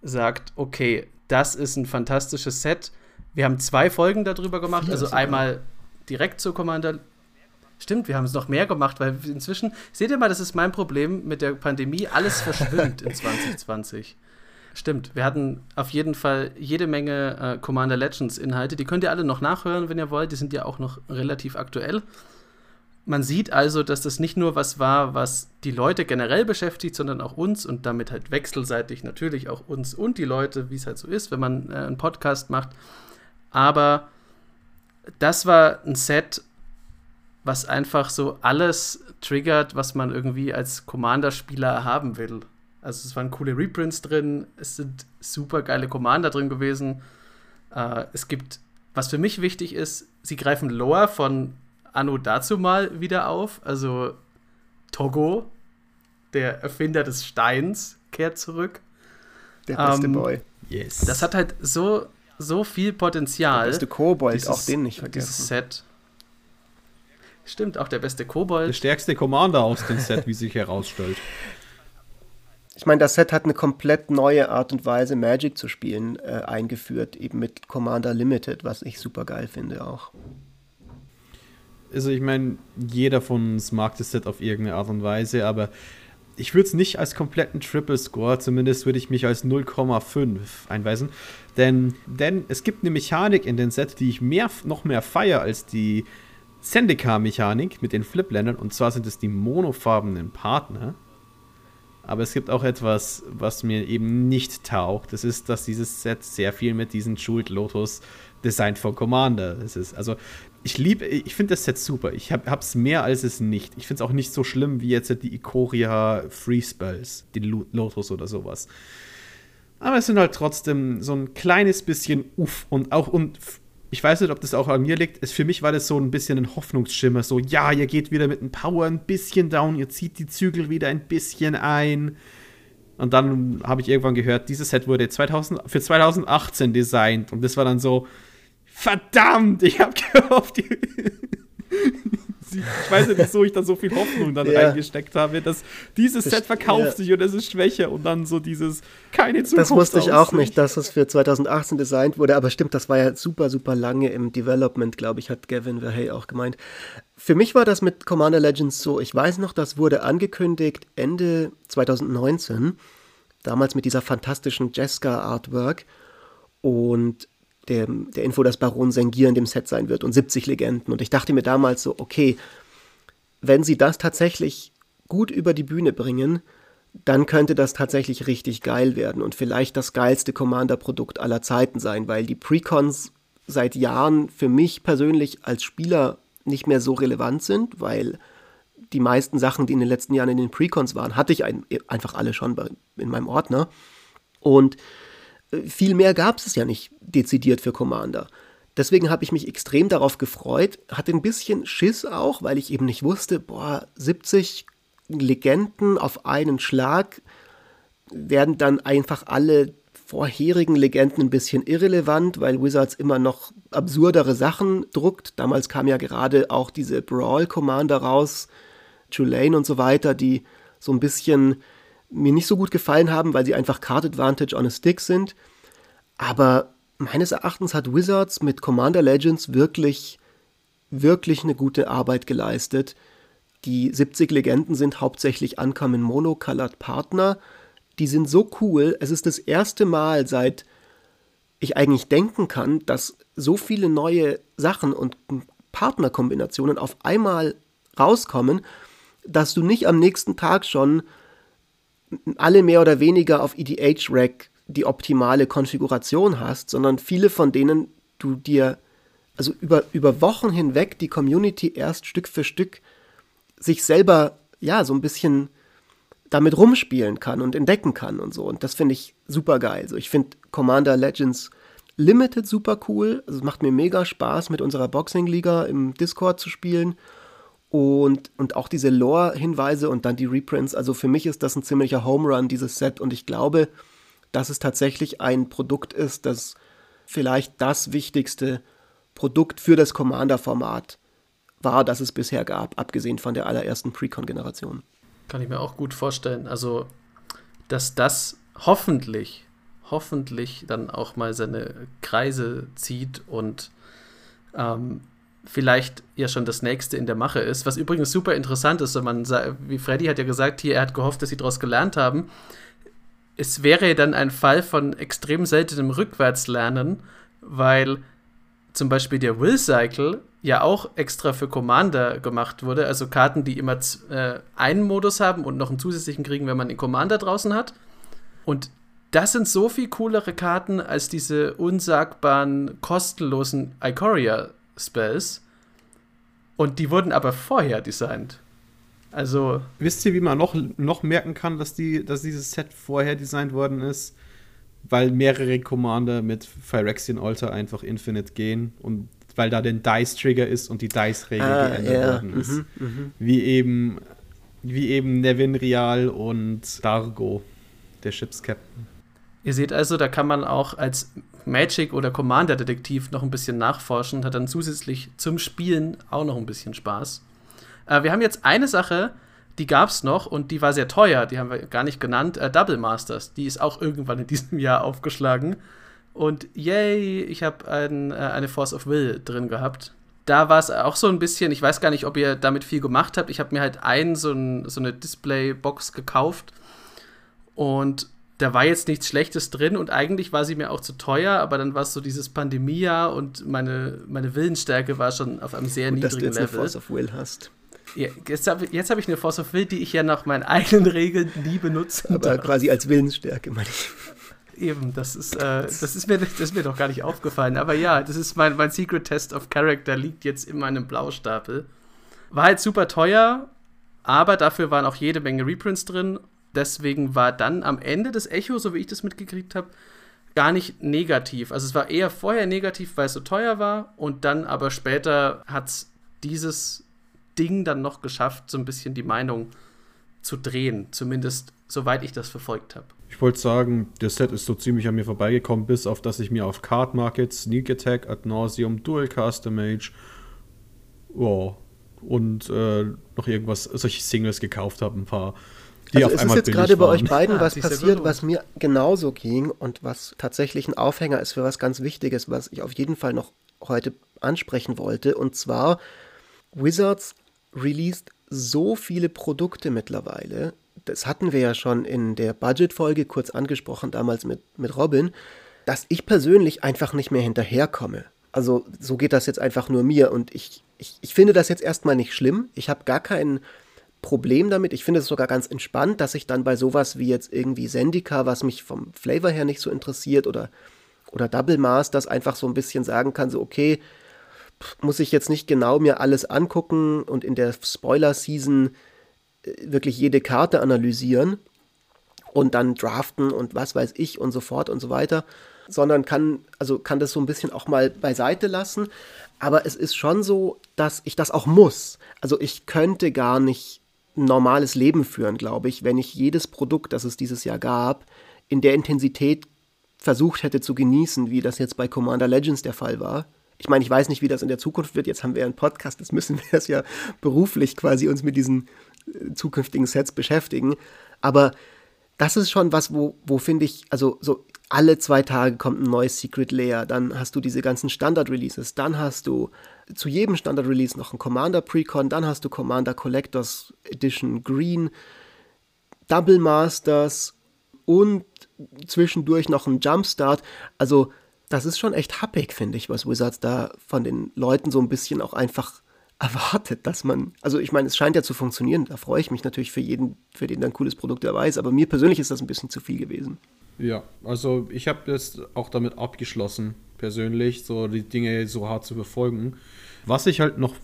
Speaker 1: sagt, okay, das ist ein fantastisches Set. Wir haben zwei Folgen darüber gemacht, also einmal direkt zu Commander Stimmt, wir haben es noch mehr gemacht, weil inzwischen, seht ihr mal, das ist mein Problem mit der Pandemie, alles verschwimmt in *laughs* 2020. Stimmt, wir hatten auf jeden Fall jede Menge äh, Commander Legends Inhalte. Die könnt ihr alle noch nachhören, wenn ihr wollt. Die sind ja auch noch relativ aktuell. Man sieht also, dass das nicht nur was war, was die Leute generell beschäftigt, sondern auch uns und damit halt wechselseitig natürlich auch uns und die Leute, wie es halt so ist, wenn man äh, einen Podcast macht. Aber das war ein Set, was einfach so alles triggert, was man irgendwie als Commander-Spieler haben will. Also es waren coole Reprints drin, es sind super geile Commander drin gewesen. Äh, es gibt, was für mich wichtig ist, sie greifen Lore von Anno dazu mal wieder auf. Also Togo, der Erfinder des Steins, kehrt zurück.
Speaker 2: Der beste ähm, Boy.
Speaker 1: Yes. Das hat halt so, so viel Potenzial. Der
Speaker 2: beste Kobold, auch den nicht vergessen.
Speaker 1: Dieses Set. Stimmt, auch der beste Kobold.
Speaker 3: Der stärkste Commander aus dem Set, wie sich herausstellt.
Speaker 2: Ich meine, das Set hat eine komplett neue Art und Weise, Magic zu spielen, äh, eingeführt, eben mit Commander Limited, was ich super geil finde auch.
Speaker 3: Also ich meine, jeder von uns mag das Set auf irgendeine Art und Weise, aber ich würde es nicht als kompletten Triple Score, zumindest würde ich mich als 0,5 einweisen. Denn, denn es gibt eine Mechanik in dem Set, die ich mehr, noch mehr feiere als die Zendikar-Mechanik mit den Flipländern. Und zwar sind es die monofarbenen Partner. Aber es gibt auch etwas, was mir eben nicht taugt. Das ist, dass dieses Set sehr viel mit diesen Jeweled Lotus Design for Commander es ist. Also ich liebe, ich finde das Set super. Ich habe es mehr als es nicht. Ich finde es auch nicht so schlimm wie jetzt die Ikoria Free Spells, die Lotus oder sowas. Aber es sind halt trotzdem so ein kleines bisschen uff und auch und ich weiß nicht, ob das auch an mir liegt. Es, für mich war das so ein bisschen ein Hoffnungsschimmer. So, ja, ihr geht wieder mit dem Power ein bisschen down, ihr zieht die Zügel wieder ein bisschen ein. Und dann habe ich irgendwann gehört, dieses Set wurde 2000, für 2018 designt. Und das war dann so, verdammt, ich habe gehofft, *laughs* ich weiß nicht, wieso ich da so viel Hoffnung dann ja. reingesteckt habe, dass dieses Set verkauft ja. sich und es ist schwächer und dann so dieses keine
Speaker 2: Zukunft. Das wusste ich auch nicht, dass es für 2018 designt wurde, aber stimmt, das war ja super, super lange im Development, glaube ich, hat Gavin Verhey auch gemeint. Für mich war das mit Commander Legends so, ich weiß noch, das wurde angekündigt Ende 2019, damals mit dieser fantastischen Jeska Artwork und der, der Info, dass Baron Sengir in dem Set sein wird und 70 Legenden. Und ich dachte mir damals so, okay, wenn sie das tatsächlich gut über die Bühne bringen, dann könnte das tatsächlich richtig geil werden und vielleicht das geilste Commander-Produkt aller Zeiten sein, weil die Precons seit Jahren für mich persönlich als Spieler nicht mehr so relevant sind, weil die meisten Sachen, die in den letzten Jahren in den Precons waren, hatte ich ein, einfach alle schon bei, in meinem Ordner. Und viel mehr gab es ja nicht dezidiert für Commander. Deswegen habe ich mich extrem darauf gefreut, hatte ein bisschen Schiss auch, weil ich eben nicht wusste, boah, 70 Legenden auf einen Schlag werden dann einfach alle vorherigen Legenden ein bisschen irrelevant, weil Wizards immer noch absurdere Sachen druckt. Damals kam ja gerade auch diese Brawl Commander raus, Tulane und so weiter, die so ein bisschen mir nicht so gut gefallen haben, weil sie einfach Card Advantage on a Stick sind. Aber meines Erachtens hat Wizards mit Commander Legends wirklich, wirklich eine gute Arbeit geleistet. Die 70 Legenden sind hauptsächlich Uncommon Monocolored Partner. Die sind so cool. Es ist das erste Mal seit ich eigentlich denken kann, dass so viele neue Sachen und Partnerkombinationen auf einmal rauskommen, dass du nicht am nächsten Tag schon alle mehr oder weniger auf EDH-Rack die optimale Konfiguration hast, sondern viele von denen du dir, also über, über Wochen hinweg die Community erst Stück für Stück sich selber, ja, so ein bisschen damit rumspielen kann und entdecken kann und so. Und das finde ich super geil. Also ich finde Commander Legends Limited super cool. Also es macht mir mega Spaß, mit unserer Boxing-Liga im Discord zu spielen. Und, und auch diese Lore-Hinweise und dann die Reprints. Also für mich ist das ein ziemlicher Home Run, dieses Set. Und ich glaube, dass es tatsächlich ein Produkt ist, das vielleicht das wichtigste Produkt für das Commander-Format war, das es bisher gab, abgesehen von der allerersten Precon-Generation.
Speaker 1: Kann ich mir auch gut vorstellen. Also, dass das hoffentlich, hoffentlich dann auch mal seine Kreise zieht und ähm, vielleicht ja schon das nächste in der Mache ist. Was übrigens super interessant ist, wenn man, wie Freddy hat ja gesagt, hier, er hat gehofft, dass sie daraus gelernt haben. Es wäre dann ein Fall von extrem seltenem Rückwärtslernen, weil zum Beispiel der Will Cycle ja auch extra für Commander gemacht wurde. Also Karten, die immer äh, einen Modus haben und noch einen zusätzlichen kriegen, wenn man den Commander draußen hat. Und das sind so viel coolere Karten als diese unsagbaren, kostenlosen Ikoria-Spells. Und die wurden aber vorher designt. Also.
Speaker 3: Wisst ihr, wie man noch, noch merken kann, dass, die, dass dieses Set vorher designt worden ist? Weil mehrere Commander mit Phyrexian Altar einfach Infinite gehen und weil da den Dice-Trigger ist und die Dice-Regel ah, geändert ja. worden ist. Mhm, mh. Wie eben, wie eben Nevin Rial und Dargo, der Ships Captain.
Speaker 1: Ihr seht also, da kann man auch als Magic- oder Commander-Detektiv noch ein bisschen nachforschen und hat dann zusätzlich zum Spielen auch noch ein bisschen Spaß. Äh, wir haben jetzt eine Sache, die gab es noch und die war sehr teuer, die haben wir gar nicht genannt, äh, Double Masters. Die ist auch irgendwann in diesem Jahr aufgeschlagen. Und yay, ich habe ein, äh, eine Force of Will drin gehabt. Da war es auch so ein bisschen, ich weiß gar nicht, ob ihr damit viel gemacht habt. Ich habe mir halt ein so, ein, so eine Display-Box gekauft. Und da war jetzt nichts Schlechtes drin und eigentlich war sie mir auch zu teuer, aber dann war es so dieses Pandemiejahr und meine, meine Willensstärke war schon auf einem sehr Gut, niedrigen dass du jetzt Level.
Speaker 2: Eine Force of Will hast.
Speaker 1: Ja, jetzt habe hab ich eine Force of Will, die ich ja nach meinen eigenen Regeln nie benutze.
Speaker 2: Aber quasi als Willensstärke, meine ich.
Speaker 1: Eben, das ist, äh, das, ist mir, das ist mir doch gar nicht aufgefallen. Aber ja, das ist mein, mein Secret Test of Character, liegt jetzt in meinem Blaustapel. War halt super teuer, aber dafür waren auch jede Menge Reprints drin. Deswegen war dann am Ende des Echo, so wie ich das mitgekriegt habe, gar nicht negativ. Also es war eher vorher negativ, weil es so teuer war und dann aber später hat es dieses Ding dann noch geschafft, so ein bisschen die Meinung zu drehen. Zumindest soweit ich das verfolgt habe.
Speaker 3: Ich wollte sagen, das Set ist so ziemlich an mir vorbeigekommen, bis auf dass ich mir auf Card Market, Sneak Attack, Ad Nauseum, Dual Caster Mage oh, und äh, noch irgendwas, solche Singles gekauft habe, ein paar.
Speaker 2: Die also auf ist es jetzt gerade bei euch beiden ah, was passiert, was mir genauso ging und was tatsächlich ein Aufhänger ist für was ganz Wichtiges, was ich auf jeden Fall noch heute ansprechen wollte. Und zwar, Wizards released so viele Produkte mittlerweile, das hatten wir ja schon in der Budget-Folge kurz angesprochen, damals mit, mit Robin, dass ich persönlich einfach nicht mehr hinterherkomme. Also so geht das jetzt einfach nur mir und ich, ich, ich finde das jetzt erstmal nicht schlimm. Ich habe gar kein Problem damit. Ich finde es sogar ganz entspannt, dass ich dann bei sowas wie jetzt irgendwie Sendika, was mich vom Flavor her nicht so interessiert, oder, oder Double Masters einfach so ein bisschen sagen kann, so okay, muss ich jetzt nicht genau mir alles angucken und in der Spoiler-Season wirklich jede Karte analysieren und dann draften und was weiß ich und so fort und so weiter, sondern kann, also kann das so ein bisschen auch mal beiseite lassen. Aber es ist schon so, dass ich das auch muss. Also ich könnte gar nicht normales Leben führen, glaube ich, wenn ich jedes Produkt, das es dieses Jahr gab, in der Intensität versucht hätte zu genießen, wie das jetzt bei Commander Legends der Fall war. Ich meine, ich weiß nicht, wie das in der Zukunft wird. Jetzt haben wir einen Podcast, jetzt müssen wir *laughs* das ja beruflich quasi uns mit diesen zukünftigen Sets beschäftigen. Aber das ist schon was, wo, wo finde ich, also so alle zwei Tage kommt ein neues Secret Layer, dann hast du diese ganzen Standard-Releases, dann hast du zu jedem Standard-Release noch ein Commander Precon, dann hast du Commander Collectors Edition Green, Double Masters und zwischendurch noch ein Jumpstart. Also das ist schon echt happig, finde ich, was Wizards da von den Leuten so ein bisschen auch einfach erwartet, dass man, also ich meine, es scheint ja zu funktionieren, da freue ich mich natürlich für jeden, für den dann cooles Produkt dabei ist, aber mir persönlich ist das ein bisschen zu viel gewesen.
Speaker 3: Ja, also ich habe jetzt auch damit abgeschlossen, persönlich, so die Dinge so hart zu verfolgen. Was ich halt noch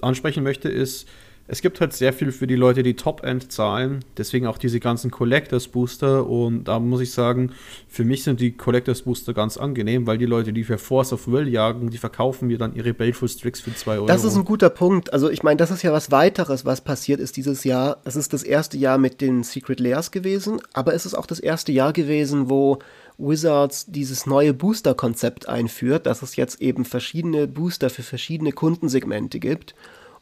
Speaker 3: ansprechen möchte, ist, es gibt halt sehr viel für die Leute, die Top-End zahlen. Deswegen auch diese ganzen Collectors Booster. Und da muss ich sagen, für mich sind die Collectors Booster ganz angenehm, weil die Leute, die für Force of Will jagen, die verkaufen mir dann ihre Baleful Strix für 2 Euro.
Speaker 2: Das ist ein guter Punkt. Also ich meine, das ist ja was weiteres, was passiert ist dieses Jahr. Es ist das erste Jahr mit den Secret Layers gewesen, aber es ist auch das erste Jahr gewesen, wo Wizards dieses neue Booster-Konzept einführt, dass es jetzt eben verschiedene Booster für verschiedene Kundensegmente gibt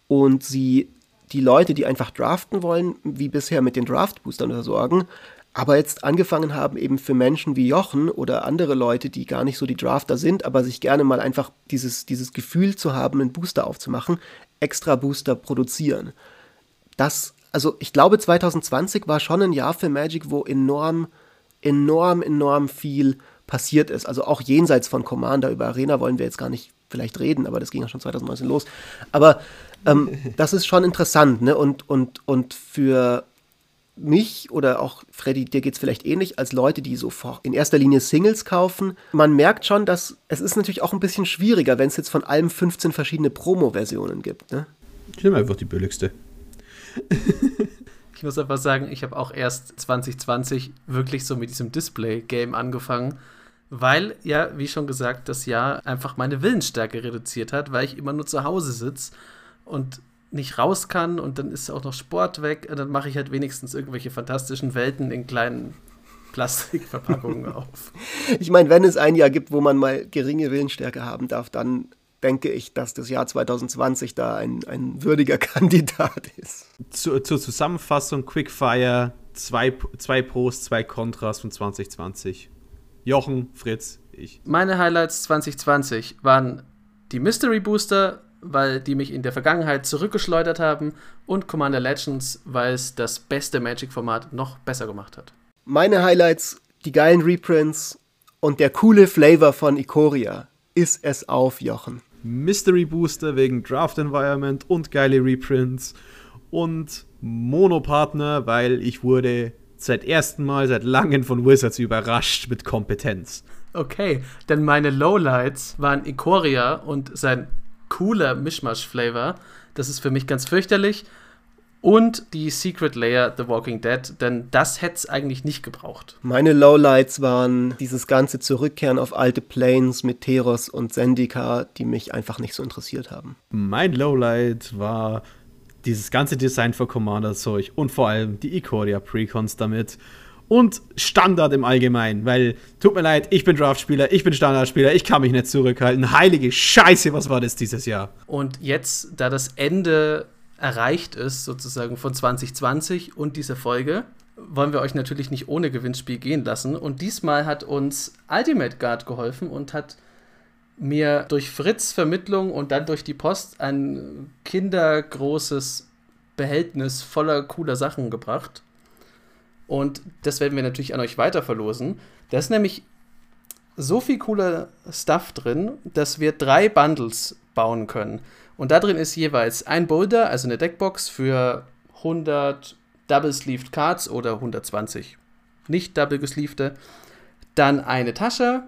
Speaker 2: und sie die Leute, die einfach draften wollen, wie bisher mit den Draft-Boostern versorgen, aber jetzt angefangen haben, eben für Menschen wie Jochen oder andere Leute, die gar nicht so die Drafter sind, aber sich gerne mal einfach dieses, dieses Gefühl zu haben, einen Booster aufzumachen, extra Booster produzieren. Das, also ich glaube, 2020 war schon ein Jahr für Magic, wo enorm, enorm, enorm viel passiert ist. Also auch jenseits von Commander über Arena wollen wir jetzt gar nicht vielleicht reden, aber das ging ja schon 2019 los. Aber ähm, das ist schon interessant, ne? Und, und, und für mich oder auch Freddy, dir geht es vielleicht ähnlich, als Leute, die so in erster Linie Singles kaufen. Man merkt schon, dass es ist natürlich auch ein bisschen schwieriger, wenn es jetzt von allem 15 verschiedene Promo-Versionen gibt. Ne?
Speaker 3: Ich nehme einfach die billigste.
Speaker 1: ich muss einfach sagen, ich habe auch erst 2020 wirklich so mit diesem Display-Game angefangen, weil ja, wie schon gesagt, das Jahr einfach meine Willensstärke reduziert hat, weil ich immer nur zu Hause sitze und nicht raus kann und dann ist auch noch Sport weg und dann mache ich halt wenigstens irgendwelche fantastischen Welten in kleinen *laughs* Plastikverpackungen *laughs* auf.
Speaker 2: Ich meine, wenn es ein Jahr gibt, wo man mal geringe Willensstärke haben darf, dann denke ich, dass das Jahr 2020 da ein, ein würdiger *laughs* Kandidat ist.
Speaker 3: Zu, zur Zusammenfassung, Quickfire, zwei, zwei Pros, zwei Kontras von 2020. Jochen, Fritz, ich.
Speaker 1: Meine Highlights 2020 waren die Mystery Booster, weil die mich in der Vergangenheit zurückgeschleudert haben und Commander Legends, weil es das beste Magic-Format noch besser gemacht hat.
Speaker 2: Meine Highlights, die geilen Reprints und der coole Flavor von Ikoria. Ist es auf, Jochen.
Speaker 3: Mystery Booster wegen Draft Environment und geile Reprints und Monopartner, weil ich wurde seit ersten Mal seit langem von Wizards überrascht mit Kompetenz.
Speaker 1: Okay, denn meine Lowlights waren Ikoria und sein cooler Mischmasch-Flavor. Das ist für mich ganz fürchterlich. Und die Secret Layer The Walking Dead, denn das hätte es eigentlich nicht gebraucht.
Speaker 2: Meine Lowlights waren dieses ganze Zurückkehren auf alte Planes mit Teros und Zendika, die mich einfach nicht so interessiert haben.
Speaker 3: Mein Lowlight war dieses ganze Design für Commander-Zeug und vor allem die Ikoria Precons damit und Standard im Allgemeinen, weil, tut mir leid, ich bin Draftspieler, ich bin Standardspieler, ich kann mich nicht zurückhalten. Heilige Scheiße, was war das dieses Jahr?
Speaker 1: Und jetzt, da das Ende erreicht ist, sozusagen von 2020 und dieser Folge, wollen wir euch natürlich nicht ohne Gewinnspiel gehen lassen. Und diesmal hat uns Ultimate Guard geholfen und hat mir durch Fritz Vermittlung und dann durch die Post ein kindergroßes Behältnis voller cooler Sachen gebracht. Und das werden wir natürlich an euch weiter verlosen. Da ist nämlich so viel cooler Stuff drin, dass wir drei Bundles bauen können. Und da drin ist jeweils ein Boulder, also eine Deckbox für 100 Double-Sleeved Cards oder 120 nicht double gesleevte. Dann eine Tasche,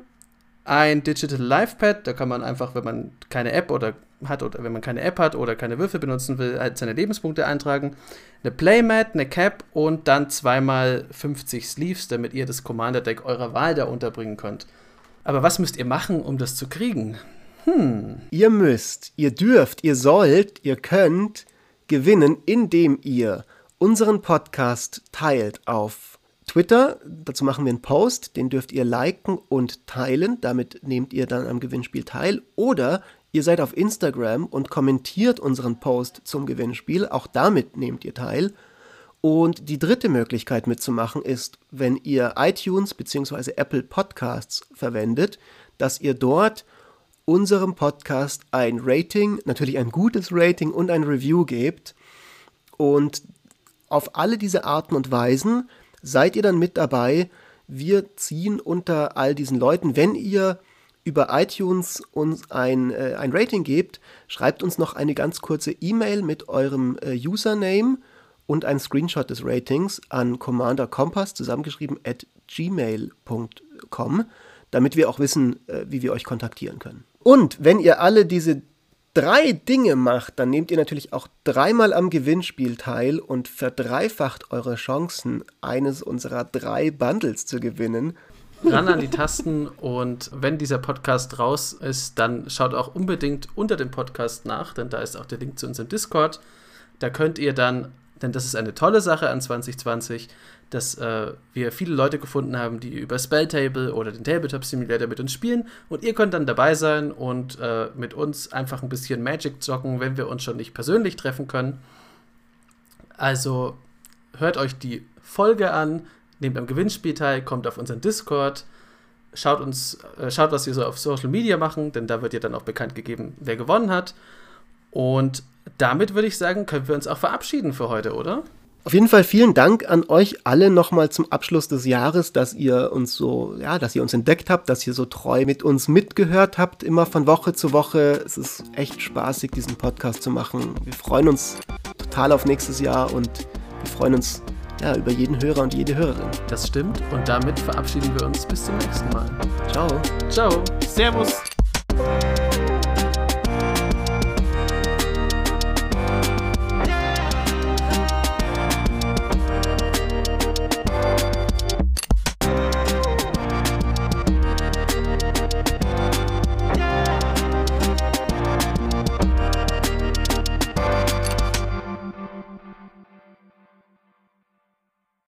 Speaker 1: ein Digital Life Pad, da kann man einfach, wenn man keine App oder hat oder wenn man keine App hat oder keine Würfel benutzen will, halt seine Lebenspunkte eintragen. Eine Playmat, eine Cap und dann zweimal 50 Sleeves, damit ihr das Commander Deck eurer Wahl da unterbringen könnt. Aber was müsst ihr machen, um das zu kriegen?
Speaker 2: Hm. Ihr müsst, ihr dürft, ihr sollt, ihr könnt gewinnen, indem ihr unseren Podcast teilt auf Twitter. Dazu machen wir einen Post, den dürft ihr liken und teilen. Damit nehmt ihr dann am Gewinnspiel teil. Oder Ihr seid auf Instagram und kommentiert unseren Post zum Gewinnspiel. Auch damit nehmt ihr teil. Und die dritte Möglichkeit mitzumachen ist, wenn ihr iTunes bzw. Apple Podcasts verwendet, dass ihr dort unserem Podcast ein Rating, natürlich ein gutes Rating und ein Review gebt. Und auf alle diese Arten und Weisen seid ihr dann mit dabei. Wir ziehen unter all diesen Leuten, wenn ihr über iTunes uns ein, äh, ein Rating gebt, schreibt uns noch eine ganz kurze E-Mail mit eurem äh, Username und ein Screenshot des Ratings an Commander Kompass zusammengeschrieben at gmail.com, damit wir auch wissen, äh, wie wir euch kontaktieren können. Und wenn ihr alle diese drei Dinge macht, dann nehmt ihr natürlich auch dreimal am Gewinnspiel teil und verdreifacht eure Chancen, eines unserer drei Bundles zu gewinnen.
Speaker 1: Ran an die Tasten und wenn dieser Podcast raus ist, dann schaut auch unbedingt unter dem Podcast nach, denn da ist auch der Link zu unserem Discord. Da könnt ihr dann, denn das ist eine tolle Sache an 2020, dass äh, wir viele Leute gefunden haben, die über Spelltable oder den Tabletop Simulator mit uns spielen. Und ihr könnt dann dabei sein und äh, mit uns einfach ein bisschen Magic zocken, wenn wir uns schon nicht persönlich treffen können. Also hört euch die Folge an, nehmt am Gewinnspiel teil, kommt auf unseren Discord, schaut uns, äh, schaut, was wir so auf Social Media machen, denn da wird ja dann auch bekannt gegeben, wer gewonnen hat. Und damit würde ich sagen, können wir uns auch verabschieden für heute, oder?
Speaker 2: Auf jeden Fall vielen Dank an euch alle nochmal zum Abschluss des Jahres, dass ihr uns so, ja, dass ihr uns entdeckt habt, dass ihr so treu mit uns mitgehört habt, immer von Woche zu Woche. Es ist echt spaßig, diesen Podcast zu machen. Wir freuen uns total auf nächstes Jahr und wir freuen uns ja, über jeden Hörer und jede Hörerin.
Speaker 1: Das stimmt. Und damit verabschieden wir uns bis zum nächsten Mal.
Speaker 2: Ciao.
Speaker 1: Ciao.
Speaker 3: Servus.